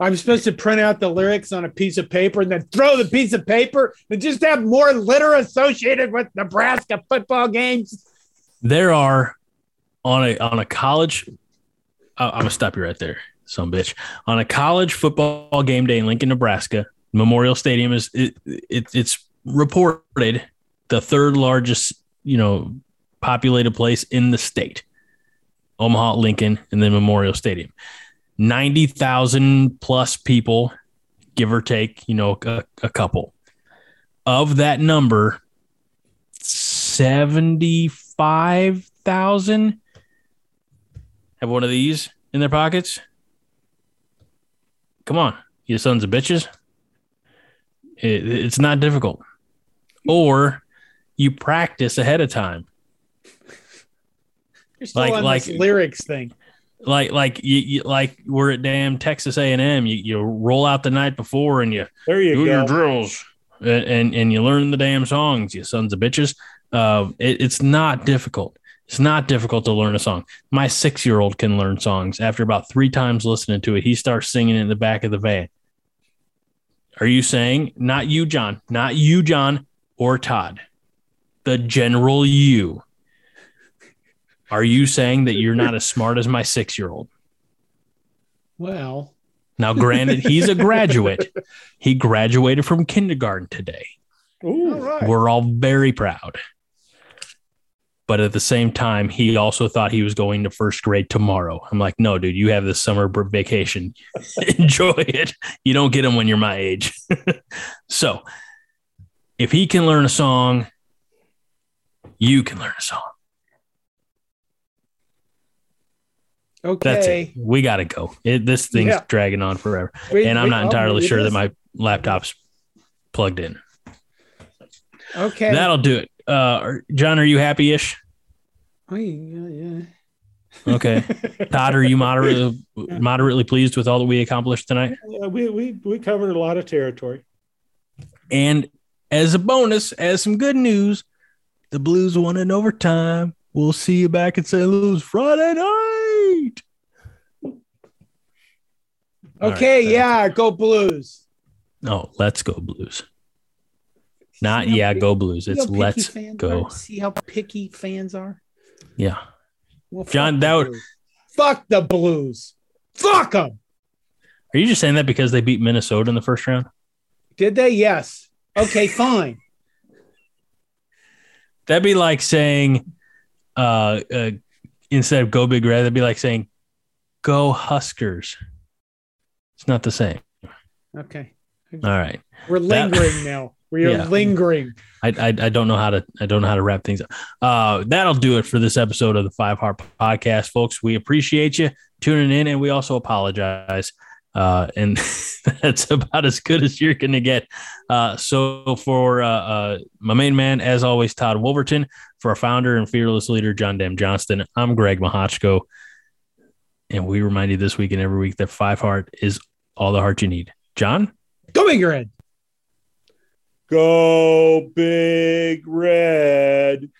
I'm supposed to print out the lyrics on a piece of paper and then throw the piece of paper and just have more litter associated with Nebraska football games. There are on a on a college. I'm gonna stop you right there, some bitch. On a college football game day in Lincoln, Nebraska, Memorial Stadium is it, it it's reported the third largest you know populated place in the state. Omaha, Lincoln, and then Memorial Stadium. 90,000 plus people, give or take, you know, a, a couple. Of that number, 75,000 have one of these in their pockets. Come on, you sons of bitches. It, it's not difficult. Or you practice ahead of time. You're still Like- on like- this lyrics thing. Like like you, you like we're at damn Texas A and M. You you roll out the night before and you There you do your drills and, and and you learn the damn songs. You sons of bitches. Uh, it, it's not difficult. It's not difficult to learn a song. My six year old can learn songs. After about three times listening to it, he starts singing in the back of the van. Are you saying not you, John, not you, John, or Todd, the general you? Are you saying that you're not as smart as my six year old? Well, Now, granted, he's a graduate. He graduated from kindergarten today. Ooh. all right. We're all very proud. But at the same time, he also thought he was going to first grade tomorrow. I'm like, no, dude, you have this summer vacation. <laughs> Enjoy it. You don't get them when you're my age. <laughs> so if he can learn a song, you can learn a song. That's it. Okay. We got to go. It, this thing's Yeah. dragging on forever. Wait, and I'm wait, not entirely it sure that my laptop's plugged in. Okay. That'll do it. Uh, John, are you happy ish? Oh, yeah, yeah. Okay. <laughs> Todd, are you moderately moderately pleased with all that we accomplished tonight? Yeah, we, we we covered a lot of territory. And as a bonus, as some good news, the Blues won in overtime. We'll see you back in St. Louis Friday night. Okay, right, yeah, go Blues. Oh, let's go Blues. Not See how yeah, picky- go Blues. It's let's go. are? See how picky fans are? Yeah. Well, fuck John, that would- Fuck the Blues. Fuck them. Are you just saying that because they beat Minnesota in the first round? Did they? Yes. Okay, fine. <laughs> That'd be like saying, uh, uh, instead of go big red, that'd be like saying, go Huskers. It's not the same. Okay. All right. We're That- lingering now. We are Yeah. lingering. I, I I don't know how to I don't know how to wrap things up. Uh, that'll do it for this episode of the Five Heart Podcast, folks. We appreciate you tuning in, and we also apologize. Uh, and <laughs> that's about as good as you're gonna get. Uh, so for uh, uh, my main man, as always, Todd Wolverton, for our founder and fearless leader, John Dam Johnston, I'm Greg Mahachko, and we remind you this week and every week that Five Heart is all the heart you need. John. Go Big Red. Go big red.